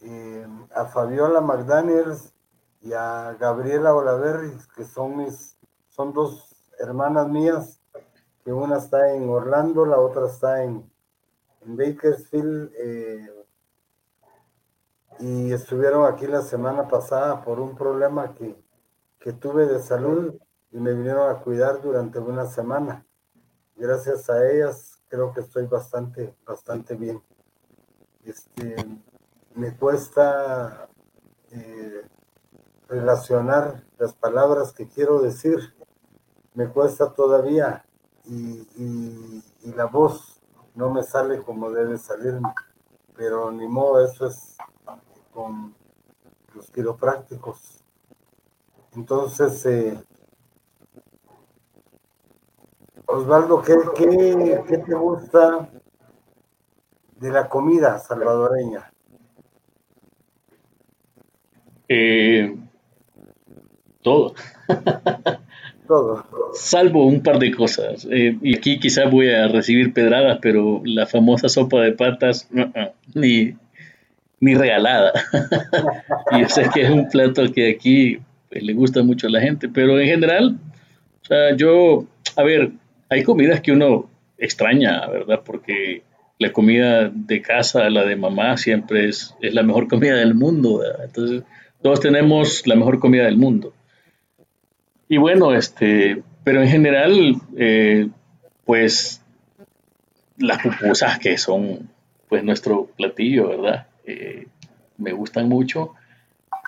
eh, a Fabiola McDaniels y a Gabriela Olaverri, que son mis, son dos hermanas mías, que una está en Orlando, la otra está en, Bakersfield, eh, y estuvieron aquí la semana pasada por un problema que, que tuve de salud y me vinieron a cuidar durante una semana. Gracias a ellas creo que estoy bastante, bastante bien. Este, me cuesta eh, relacionar las palabras que quiero decir, me cuesta todavía y, y la voz no me sale como debe salirme, pero ni modo, eso es con los quiroprácticos. Entonces, eh, Osvaldo, ¿qué, ¿qué, te gusta de la comida salvadoreña? Eh, todo. todo. Salvo un par de cosas. Eh, y aquí quizás voy a recibir pedradas, pero la famosa sopa de patas, ni, ni regalada. y sé que es un plato que aquí pues, le gusta mucho a la gente, pero en general, o sea, yo, a ver, hay comidas que uno extraña, ¿verdad? Porque la comida de casa, la de mamá, siempre es, es la mejor comida del mundo, ¿verdad? Entonces, todos tenemos la mejor comida del mundo. Y bueno, este, pero en general, eh, pues las pupusas que son pues nuestro platillo, ¿verdad? Eh, me gustan mucho,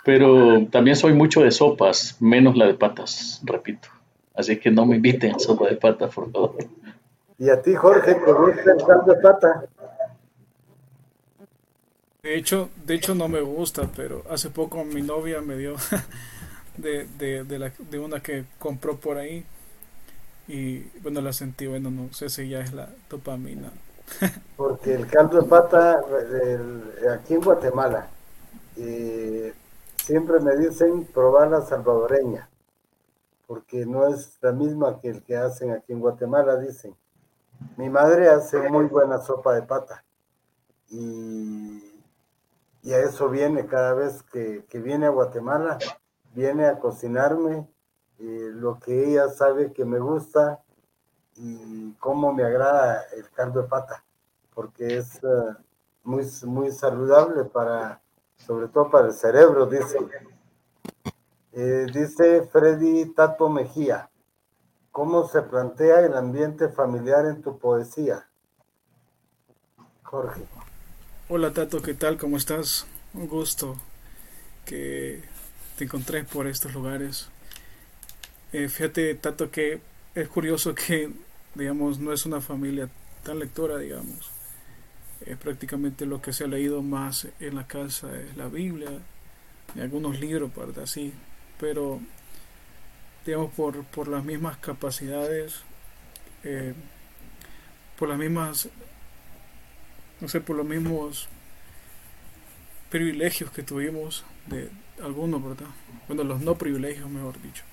pero también soy mucho de sopas, menos la de patas, repito. Así que no me inviten a sopa de patas, por favor. ¿Y a ti, Jorge, te gusta el de pata? De hecho, de hecho no me gusta, pero hace poco mi novia me dio de, de, de, la, de una que compró por ahí y bueno la sentí, bueno no sé si ya es la dopamina porque el caldo de pata aquí en Guatemala eh, siempre me dicen probar la salvadoreña, porque no es la misma que el que hacen aquí en Guatemala, dicen. Mi madre hace muy buena sopa de pata y, a eso viene cada vez que, viene a Guatemala, viene a cocinarme lo que ella sabe que me gusta y cómo me agrada el caldo de pata, porque es eh, muy, muy saludable para, sobre todo para el cerebro, dice. Eh, dice Freddy Tato Mejía, ¿cómo se plantea el ambiente familiar en tu poesía? Jorge. Hola Tato, ¿qué tal? ¿Cómo estás? Un gusto que te encontré por estos lugares. Eh, fíjate, Tato, que es curioso que, digamos, no es una familia tan lectora, digamos. Eh, prácticamente lo que se ha leído más en la casa es la Biblia y algunos libros, ¿verdad? Sí, pero, digamos, por, por las mismas capacidades, eh, por las mismas, no sé, por los mismos privilegios que tuvimos de algunos, ¿verdad? Bueno, los no privilegios, mejor dicho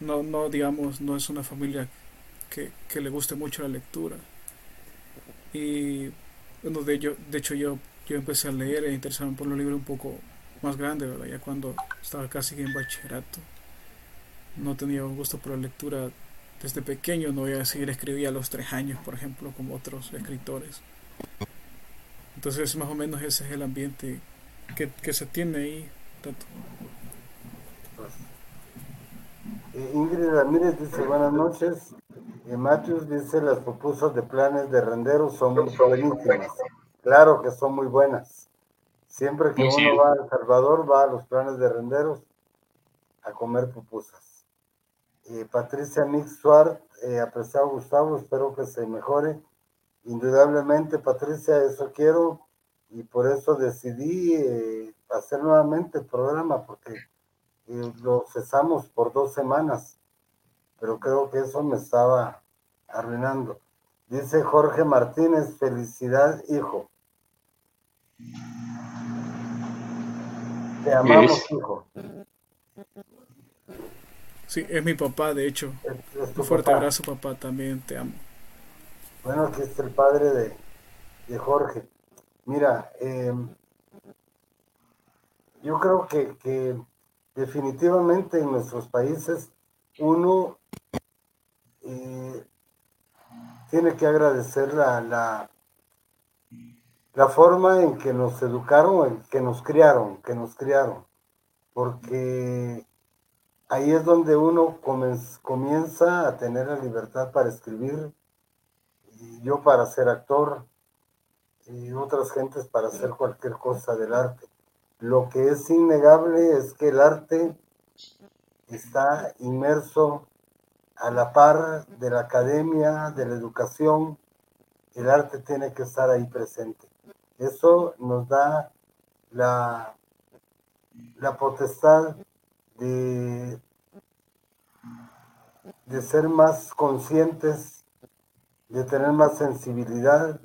no, no digamos, no es una familia que, le guste mucho la lectura. Y bueno, de, yo, de hecho yo, yo empecé a leer e interesarme por los libros un poco más grandes, ¿verdad? ya cuando estaba casi en bachillerato. No tenía un gusto por la lectura desde pequeño, no voy a decir escribía a los tres años, por ejemplo, como otros escritores. Entonces más o menos ese es el ambiente que, que se tiene ahí. Tanto. Eh, Ingrid Ramírez dice buenas noches. Y Matthews dice las pupusas de planes de renderos son buenísimas. Claro que son muy buenas. Siempre que uno va a El Salvador, va a los planes de renderos a comer pupusas. Y Patricia Nix Suárez, eh, apreciado Gustavo, espero que se mejore. Indudablemente, Patricia, eso quiero y por eso decidí eh, hacer nuevamente el programa, porque lo cesamos por dos semanas, pero creo que eso me estaba arruinando. Dice Jorge Martínez, felicidad, hijo. Te amamos, hijo. Sí, es mi papá, de hecho. Un fuerte abrazo, papá, también te amo. Bueno, aquí está el padre de, Jorge. Mira, em, yo creo que, definitivamente en nuestros países uno eh, tiene que agradecer la, la, la, forma en que nos educaron, en que nos criaron, que nos criaron, porque ahí es donde uno comienza a tener la libertad para escribir, y yo para ser actor, y otras gentes para hacer cualquier cosa del arte. Lo que es innegable es que el arte está inmerso a la par de la academia, de la educación, el arte tiene que estar ahí presente. Eso nos da la, la potestad de, de ser más conscientes, de tener más sensibilidad,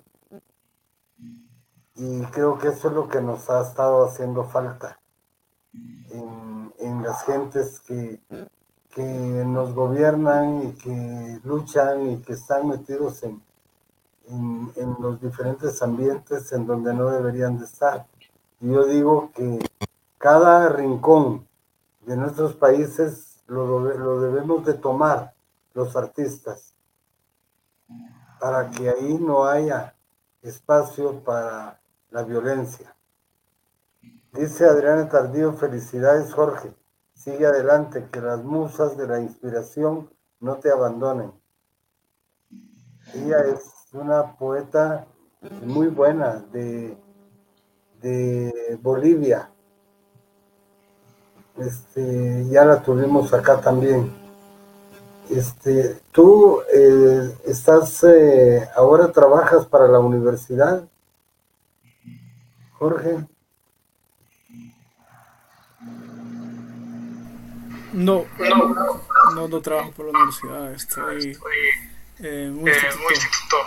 y creo que eso es lo que nos ha estado haciendo falta en, en las gentes que, que nos gobiernan y que luchan y que están metidos en, en, los diferentes ambientes en donde no deberían de estar. Y yo digo que cada rincón de nuestros países lo, lo debemos de tomar los artistas para que ahí no haya espacio para la violencia. Dice Adriana Tardío, felicidades Jorge. Sigue adelante, que las musas de la inspiración no te abandonen. Ella es una poeta muy buena de, de Bolivia. Este, ya la tuvimos acá también. Este, tú eh, estás, eh, ahora trabajas para la universidad, Jorge. No, no, no, trabajo por la universidad, estoy en un instituto,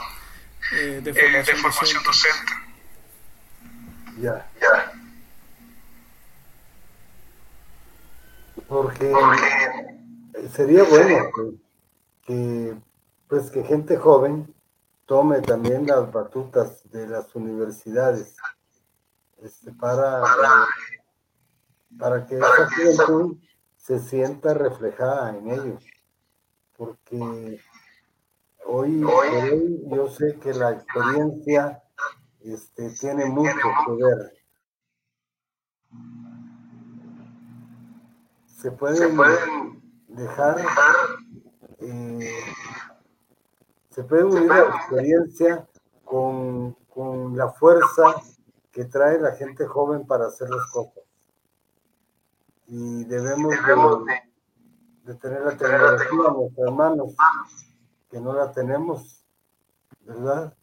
eh, de, formación docente. Ya. Porque sería bueno que, pues que gente joven tome también las batutas de las universidades este, para, para que esa juventud se sienta reflejada en ellos. Porque hoy, hoy yo sé que la experiencia este, tiene mucho que ver. Se pueden, dejar, eh, se puede unir la experiencia con, con la fuerza que trae la gente joven para hacer las cosas y debemos, de, tener la tecnología a nuestras manos, que no la tenemos, ¿verdad?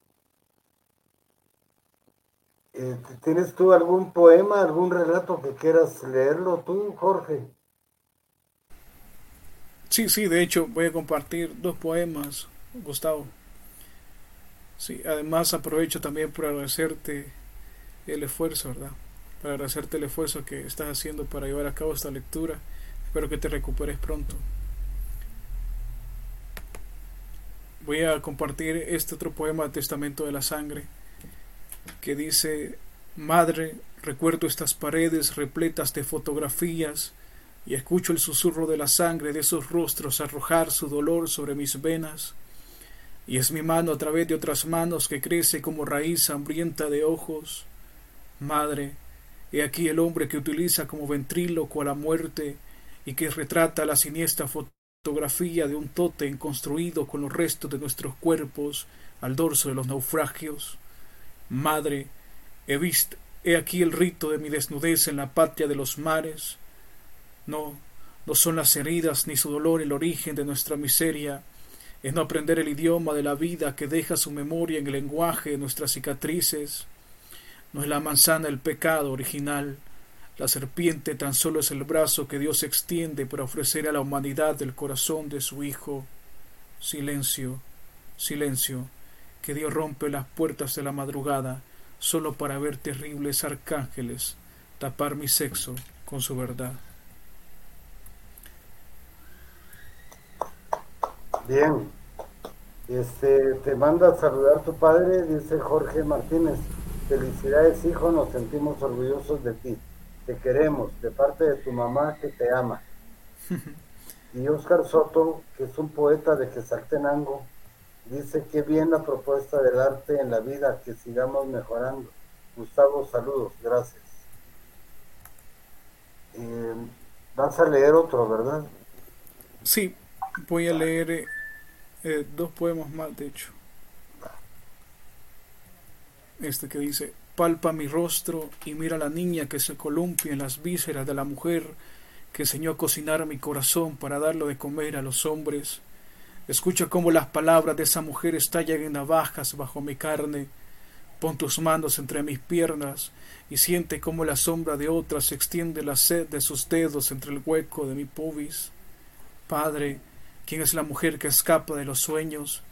Eh, ¿Tienes tú algún poema, algún relato que quieras leerlo tú, Jorge? Sí, sí, de hecho voy a compartir dos poemas, Gustavo. Sí, además aprovecho también por agradecerte el esfuerzo, ¿verdad? para agradecerte el esfuerzo que estás haciendo para llevar a cabo esta lectura. Espero que te recuperes pronto. Voy a compartir este otro poema, Testamento de la Sangre, que dice, Madre, recuerdo estas paredes repletas de fotografías y escucho el susurro de la sangre de esos rostros arrojar su dolor sobre mis venas. Y es mi mano a través de otras manos que crece como raíz hambrienta de ojos. Madre, He aquí el hombre que utiliza como ventríloco a la muerte y que retrata la siniestra fotografía de un tótem construido con los restos de nuestros cuerpos al dorso de los naufragios. Madre, he visto, he aquí el rito de mi desnudez en la patria de los mares. No, no son las heridas ni su dolor el origen de nuestra miseria, es no aprender el idioma de la vida que deja su memoria en el lenguaje de nuestras cicatrices no es la manzana el pecado original, La serpiente tan solo es el brazo que Dios extiende para ofrecer a la humanidad el corazón de su Hijo. Silencio, silencio, que Dios rompe las puertas de la madrugada solo para ver terribles arcángeles tapar mi sexo con su verdad. Bien, este, te manda a saludar tu padre, dice Jorge Martínez. Felicidades, hijo, nos sentimos orgullosos de ti te queremos, de parte de tu mamá que te ama. Y Oscar Soto, que es un poeta de Quesaltenango, dice que bien la propuesta del arte en la vida, que sigamos mejorando. Gustavo, saludos, gracias. Eh, vas a leer otro, ¿verdad? Sí, voy a leer eh, dos poemas más, de hecho. Este que dice, palpa mi rostro y mira la niña que se columpia en las vísceras de la mujer que enseñó a cocinar mi corazón para darlo de comer a los hombres. Escucha cómo las palabras de esa mujer estallan en navajas bajo mi carne. Pon tus manos entre mis piernas y siente cómo la sombra de otra se extiende la sed de sus dedos entre el hueco de mi pubis. Padre, ¿quién es la mujer que escapa de los sueños,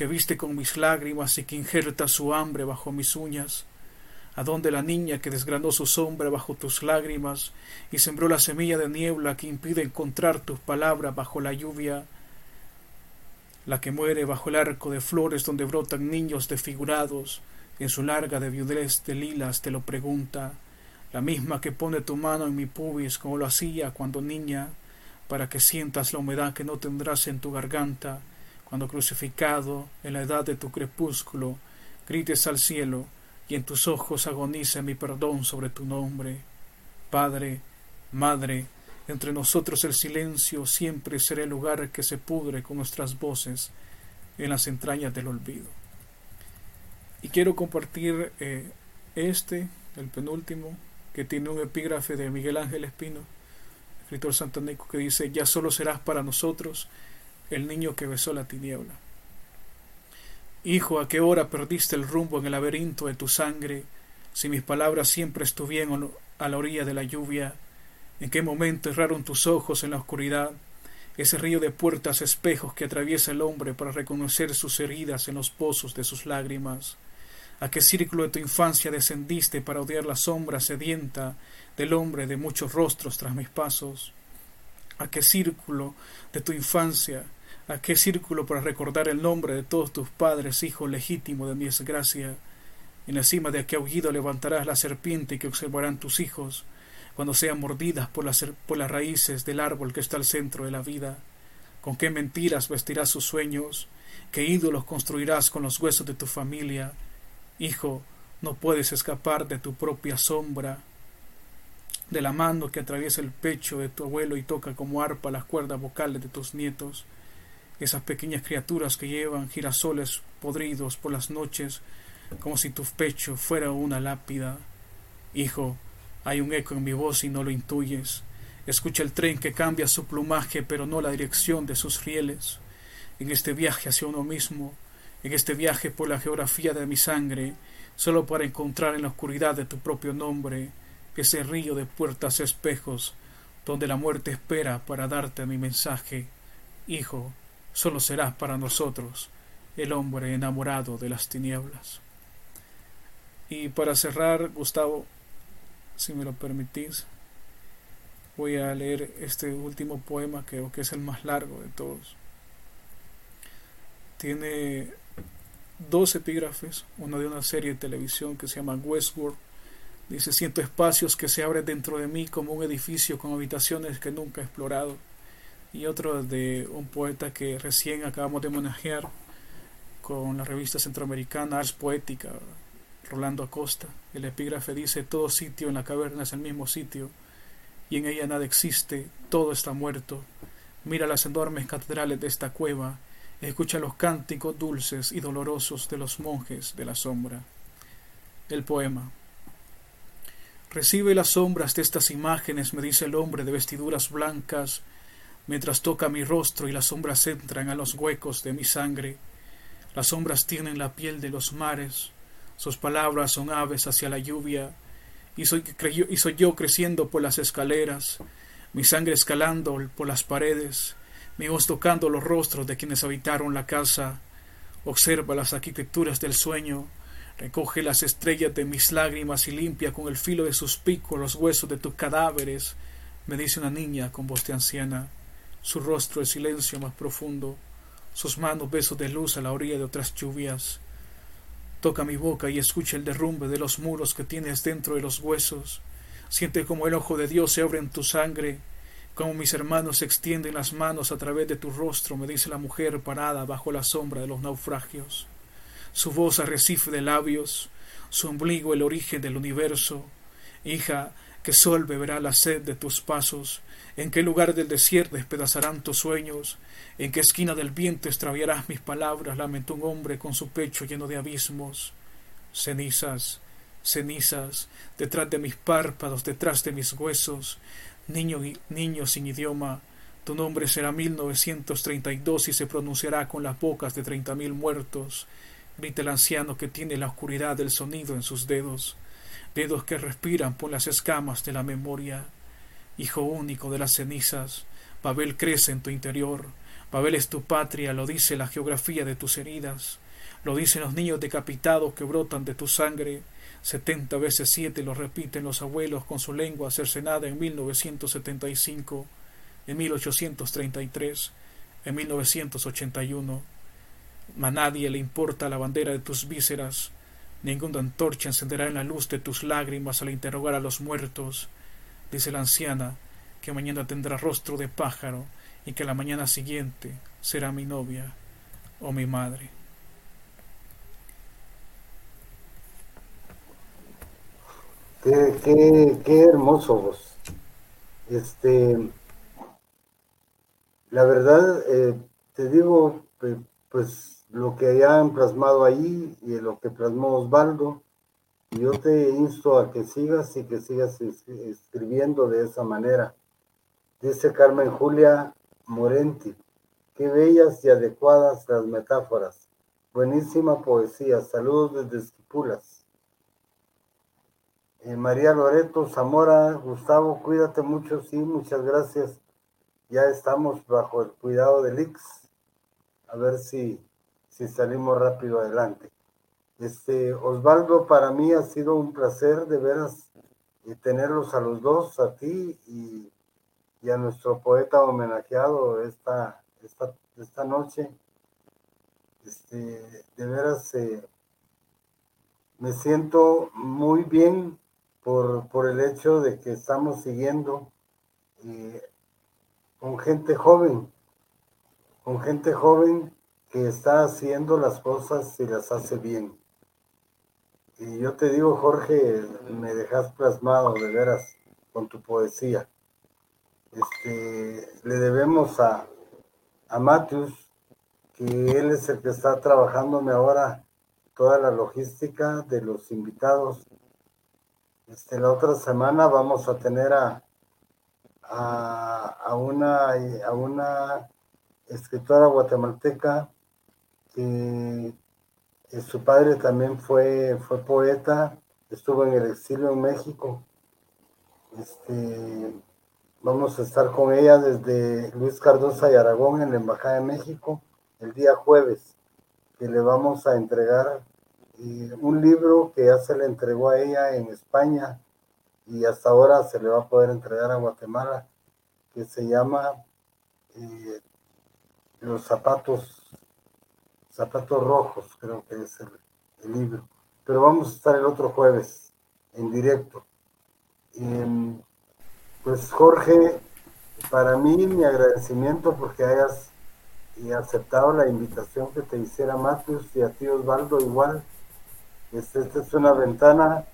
que viste con mis lágrimas y que injerta su hambre bajo mis uñas? ¿A dónde la niña que desgranó su sombra bajo tus lágrimas y sembró la semilla de niebla que impide encontrar tus palabras bajo la lluvia? La que muere bajo el arco de flores donde brotan niños desfigurados, en su larga de viudez de lilas te lo pregunta, la misma que pone tu mano en mi pubis como lo hacía cuando niña, para que sientas la humedad que no tendrás en tu garganta, cuando crucificado en la edad de tu crepúsculo, grites al cielo, y en tus ojos agoniza mi perdón sobre tu nombre. Padre, Madre, entre nosotros el silencio siempre será el lugar que se pudre con nuestras voces en las entrañas del olvido. Y quiero compartir eh, este, el penúltimo, que tiene un epígrafe de Miguel Ángel Espino, escritor santánico, que dice, ya solo serás para nosotros el niño que besó la tiniebla. Hijo, ¿a qué hora perdiste el rumbo en el laberinto de tu sangre? Si mis palabras siempre estuvieron a la orilla de la lluvia, ¿en qué momento erraron tus ojos en la oscuridad? Ese río de puertas espejos que atraviesa el hombre para reconocer sus heridas en los pozos de sus lágrimas. ¿A qué círculo de tu infancia descendiste para odiar la sombra sedienta del hombre de muchos rostros tras mis pasos? ¿A qué círculo de tu infancia ¿A qué círculo para recordar el nombre de todos tus padres, hijo legítimo de mi desgracia? En la cima de aquel aullido levantarás la serpiente que observarán tus hijos cuando sean mordidas por las, por las raíces del árbol que está al centro de la vida. ¿Con qué mentiras vestirás sus sueños? ¿Qué ídolos construirás con los huesos de tu familia? Hijo, no puedes escapar de tu propia sombra, de la mano que atraviesa el pecho de tu abuelo y toca como arpa las cuerdas vocales de tus nietos esas pequeñas criaturas que llevan girasoles podridos por las noches, como si tu pecho fuera una lápida. Hijo, hay un eco en mi voz y no lo intuyes. Escucha el tren que cambia su plumaje, pero no la dirección de sus rieles. En este viaje hacia uno mismo, en este viaje por la geografía de mi sangre, solo para encontrar en la oscuridad de tu propio nombre ese río de puertas espejos, donde la muerte espera para darte mi mensaje. Hijo, solo serás para nosotros el hombre enamorado de las tinieblas. Y para cerrar, Gustavo, si me lo permitís, voy a leer este último poema, creo que es el más largo de todos. Tiene dos epígrafes, uno de una serie de televisión que se llama Westworld. Dice, siento espacios que se abren dentro de mí como un edificio con habitaciones que nunca he explorado y otro de un poeta que recién acabamos de homenajear con la revista centroamericana Ars Poética, Rolando Acosta. El epígrafe dice, todo sitio en la caverna es el mismo sitio, y en ella nada existe, todo está muerto. Mira las enormes catedrales de esta cueva, escucha los cánticos dulces y dolorosos de los monjes de la sombra. El poema. Recibe las sombras de estas imágenes, me dice el hombre de vestiduras blancas, mientras toca mi rostro y las sombras entran a los huecos de mi sangre. Las sombras tienen la piel de los mares, sus palabras son aves hacia la lluvia, y soy, yo creciendo por las escaleras, mi sangre escalando por las paredes, mi voz tocando los rostros de quienes habitaron la casa. Observa las arquitecturas del sueño, recoge las estrellas de mis lágrimas y limpia con el filo de sus picos los huesos de tus cadáveres, me dice una niña con voz de anciana, su rostro de silencio más profundo, sus manos besos de luz a la orilla de otras lluvias. Toca mi boca y escucha el derrumbe de los muros que tienes dentro de los huesos. Siente como el ojo de Dios se abre en tu sangre, como mis hermanos extienden las manos a través de tu rostro, me dice la mujer parada bajo la sombra de los naufragios. Su voz arrecife de labios, su ombligo el origen del universo. Hija, que sol beberá la sed de tus pasos, en qué lugar del desierto despedazarán tus sueños, en qué esquina del viento extraviarás mis palabras, lamentó un hombre con su pecho lleno de abismos. Cenizas, cenizas, detrás de mis párpados, detrás de mis huesos, niño, niño sin idioma, tu nombre será 1932 y se pronunciará con las bocas de treinta mil muertos. Grita el anciano que tiene la oscuridad del sonido en sus dedos, dedos que respiran por las escamas de la memoria. Hijo único de las cenizas, Babel crece en tu interior, Babel es tu patria, lo dice la geografía de tus heridas, lo dicen los niños decapitados que brotan de tu sangre, setenta veces siete lo repiten los abuelos con su lengua cercenada en 1975, en 1833, en 1981. A nadie le importa la bandera de tus vísceras, ninguna antorcha encenderá en la luz de tus lágrimas al interrogar a los muertos, dice la anciana, que mañana tendrá rostro de pájaro y que la mañana siguiente será mi novia o mi madre. Qué, qué, hermoso vos. Este, la verdad, eh, te digo, pues lo que hayan plasmado ahí y lo que plasmó Osvaldo, yo te insto a que sigas y que sigas escribiendo de esa manera. Dice Carmen Julia Morenti, qué bellas y adecuadas las metáforas. Buenísima poesía. Saludos desde Esquipulas. Eh, María Loreto, Zamora, Gustavo, cuídate mucho, sí, muchas gracias. Ya estamos bajo el cuidado del IX. A ver si, si salimos rápido adelante. Este, Osvaldo, para mí ha sido un placer de veras y tenerlos a los dos, a ti y y a nuestro poeta homenajeado esta, esta, esta noche. Este, de veras eh, me siento muy bien por, por, el hecho de que estamos siguiendo eh, con gente joven, con gente joven que está haciendo las cosas y las hace bien. Y yo te digo, Jorge, me dejas plasmado de veras con tu poesía este, le debemos a, a que él es el que está trabajándome ahora toda la logística de los invitados. Este, la otra semana vamos a tener a, a, una, a una escritora guatemalteca que, su padre también fue, fue poeta, estuvo en el exilio en México. Este, Vamos a estar con ella desde Luis Cardosa y Aragón en la Embajada de México el día jueves, que le vamos a entregar eh, un libro que ya se le entregó a ella en España y hasta ahora se le va a poder entregar a Guatemala, que se llama eh, Los zapatos, zapatos rojos, creo que es el, libro. Pero vamos a estar el otro jueves en directo. Em, pues Jorge, para mí mi agradecimiento porque hayas aceptado la invitación que te hiciera Matheus y a ti Osvaldo igual. Este, esta es una ventana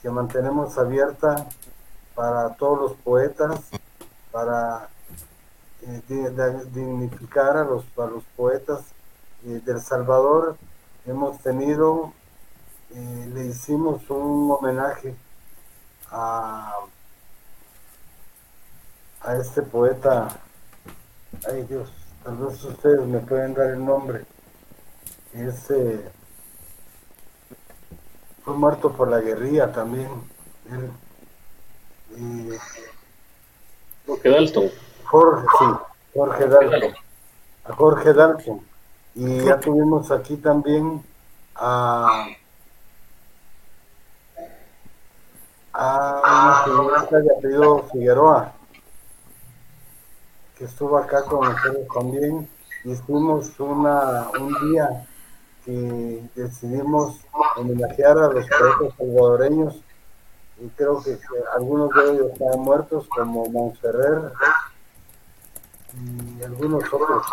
que mantenemos abierta para todos los poetas, para eh, dignificar a los, a los poetas eh, del Salvador. Hemos tenido, eh, le hicimos un homenaje a a este poeta, ay Dios, tal vez ustedes me pueden dar el nombre, ese fue muerto por la guerrilla también, Jorge Dalton. Jorge, sí, Jorge Dalton. A Jorge Dalton. Y ya tuvimos aquí también a, a una señorita de apellido Figueroa, que estuvo acá con nosotros también. Y estuvimos una, un día que decidimos homenajear a los poetas salvadoreños y creo que, algunos de ellos están muertos como Montferrer y algunos otros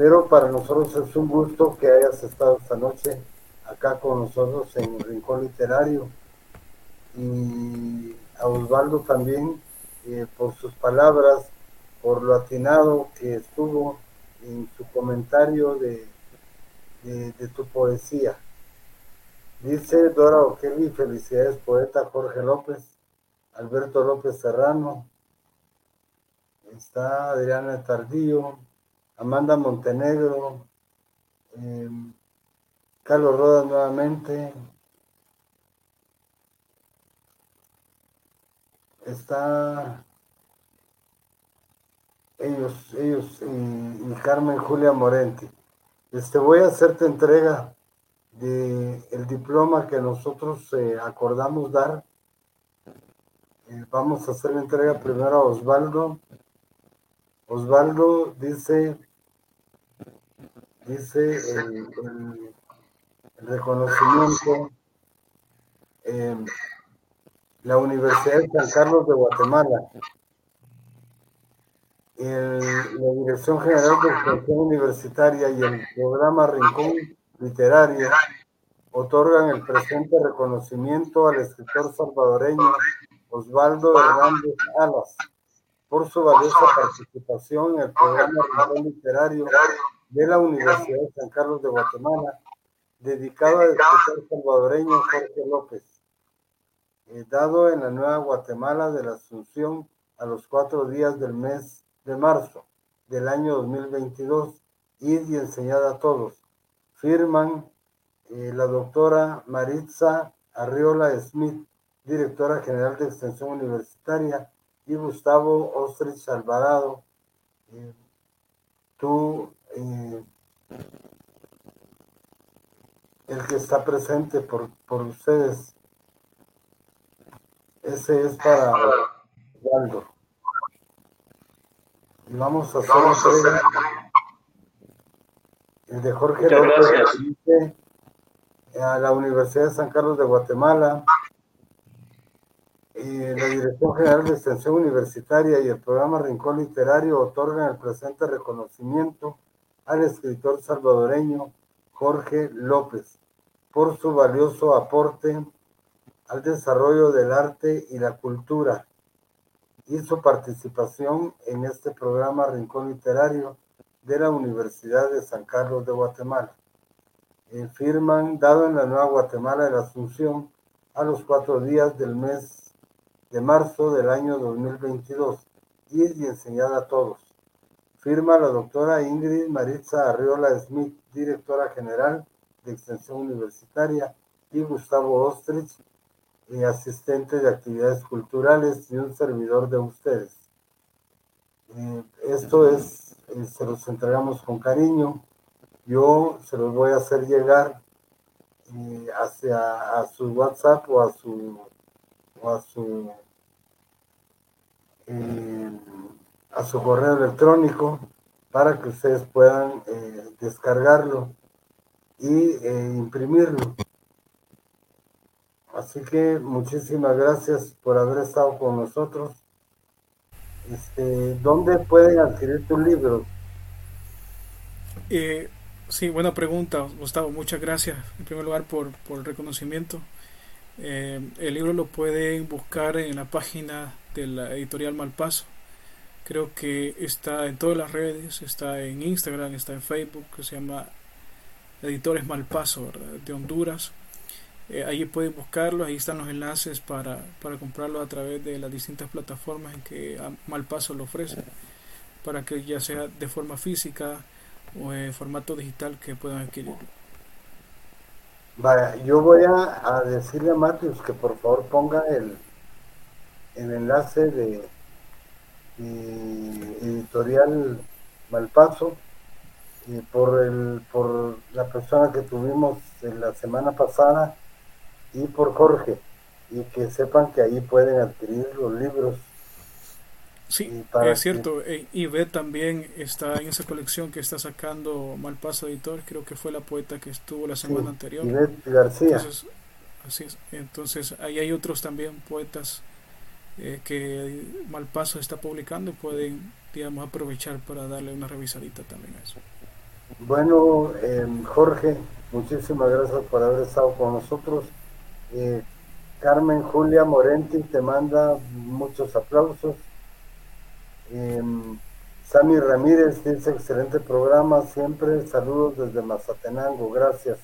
pero para nosotros es un gusto que hayas estado esta noche acá con nosotros en Rincón Literario y a Osvaldo también eh, por sus palabras, por lo atinado que estuvo en su comentario de, de, tu poesía. Dice Dora O'Kelly, felicidades poeta Jorge López, Alberto López Serrano, está Adriana Tardío, Amanda Montenegro, em, Carlos Rodas nuevamente, está ellos, ellos y, Carmen Julia Morenti. Este, voy a hacerte entrega de el diploma que nosotros eh, acordamos dar. Eh, vamos a hacer la entrega primero a Osvaldo. Osvaldo dice dice el, reconocimiento en la Universidad de San Carlos de Guatemala, la Dirección General de Extensión Universitaria y el programa Rincón Literario otorgan el presente reconocimiento al escritor salvadoreño Osvaldo Hernández Alas por su valiosa participación en el programa Rincón Literario de la Universidad de San Carlos de Guatemala, dedicado al escritor salvadoreño Jorge López, eh, dado en la Nueva Guatemala de la Asunción a los cuatro días del mes de marzo del año 2022, y enseñada a todos. Firman eh, la doctora Maritza Arriola Smith, directora general de Extensión Universitaria, y Gustavo Ostrich Alvarado, eh, tú eh, el que está presente por, por ustedes. Ese es para Waldo. Y vamos a hacer el de Jorge López a la Universidad de San Carlos de Guatemala, la Dirección General de Extensión Universitaria y el programa Rincón Literario otorgan el presente reconocimiento al escritor salvadoreño Jorge López por su valioso aporte al desarrollo del arte y la cultura y su participación en este programa Rincón Literario de la Universidad de San Carlos de Guatemala. Eh, firman dado en la Nueva Guatemala de la Asunción a los cuatro días del mes de marzo del año 2022 y, y enseñada a todos. Firma la doctora Ingrid Maritza Arriola Smith, directora general de Extensión Universitaria, y Gustavo Ostrich, eh, asistente de actividades culturales y un servidor de ustedes. Eh, esto es, eh, se los entregamos con cariño. Yo se los voy a hacer llegar hacia a su WhatsApp o a su a su a su correo electrónico para que ustedes puedan eh, descargarlo y eh, imprimirlo. Así que muchísimas gracias por haber estado con nosotros. Este, ¿Dónde pueden adquirir tu libro? Eh, sí, buena pregunta, Gustavo. Muchas gracias en primer lugar por, por el reconocimiento. el libro lo pueden buscar en la página de la editorial Malpaso Creo que está en todas las redes, está en Instagram, está en Facebook, que se llama Editores Malpaso, de Honduras. Eh, ahí pueden buscarlo, ahí están los enlaces para, para comprarlo a través de las distintas plataformas en que Malpaso lo ofrece, para que ya sea de forma física o en formato digital que puedan adquirirlo. Vaya, yo voy a, decirle a Matius que por favor ponga el, el enlace de, editorial Malpaso y por el por la persona que tuvimos en la semana pasada y por Jorge y que sepan que ahí pueden adquirir los libros Sí, es cierto. Y ve también está en esa colección que está sacando Malpaso Editor. Creo que fue la poeta que estuvo la semana anterior. García. Entonces, así es. Entonces, ahí hay otros también poetas eh, que Malpaso está publicando pueden, digamos, aprovechar para darle una revisadita también a eso. Bueno, em, Jorge, muchísimas gracias por haber estado con nosotros. Eh, Carmen Julia Morenti te manda muchos aplausos. Eh, Sammy Ramírez dice excelente programa, siempre saludos desde Mazatenango, gracias.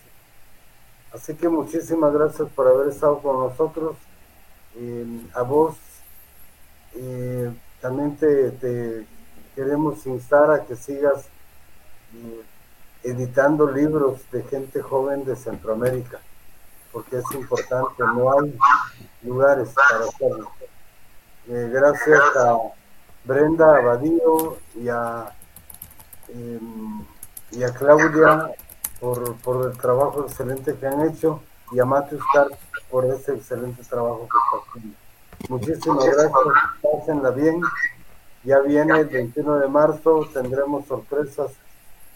Así que muchísimas gracias por haber estado con nosotros. Em, a vos eh, también te, queremos instar a que sigas eh, editando libros de gente joven de Centroamérica, porque es importante, no hay lugares para hacerlo. Eh, gracias a Brenda Abadío y a, em, y a Claudia por, por, el trabajo excelente que han hecho y a Matthew Stark por ese excelente trabajo que está haciendo. Muchísimas gracias, pásenla bien. Ya viene el 21 de marzo, tendremos sorpresas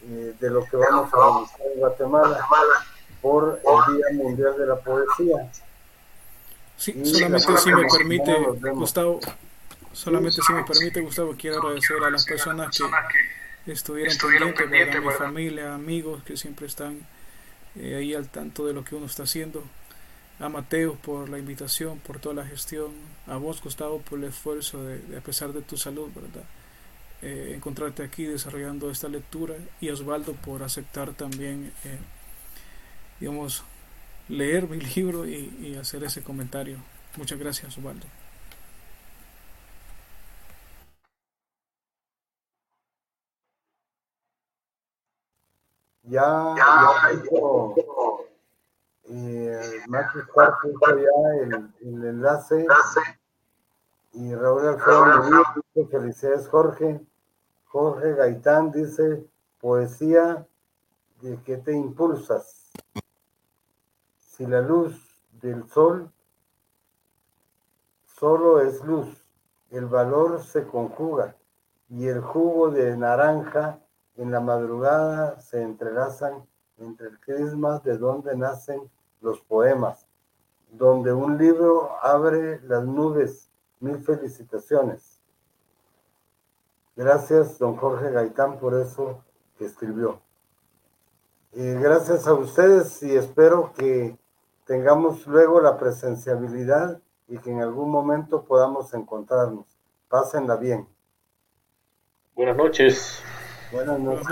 eh, de lo que vamos a realizar en Guatemala por el Día Mundial de la Poesía. Sí, solamente si me permite, Gustavo, Solamente si me permite, Gustavo, quiero agradecer a las personas que estuvieron pendientes, a mi familia, amigos que siempre están eh, ahí al tanto de lo que uno está haciendo. A Mateo por la invitación, por toda la gestión. A vos, Gustavo, por el esfuerzo de, a pesar de tu salud, ¿verdad? Eh, encontrarte aquí desarrollando esta lectura. Y a Osvaldo por aceptar también, eh, digamos, leer mi libro y, y hacer ese comentario. Muchas gracias, Osvaldo. ya, eh, Max puso ya el, el, enlace. Y Raúl Alfredo dice felicidades Jorge Jorge Gaitán dice poesía de que te impulsas si la luz del sol solo es luz el valor se conjuga y el jugo de naranja en la madrugada se entrelazan entre el crisma de donde nacen los poemas, donde un libro abre las nubes. Mil felicitaciones. Gracias, don Jorge Gaitán, por eso que escribió. gracias a ustedes y espero que tengamos luego la presenciabilidad y que en algún momento podamos encontrarnos. Pásenla bien. Buenas noches. Buenas noches.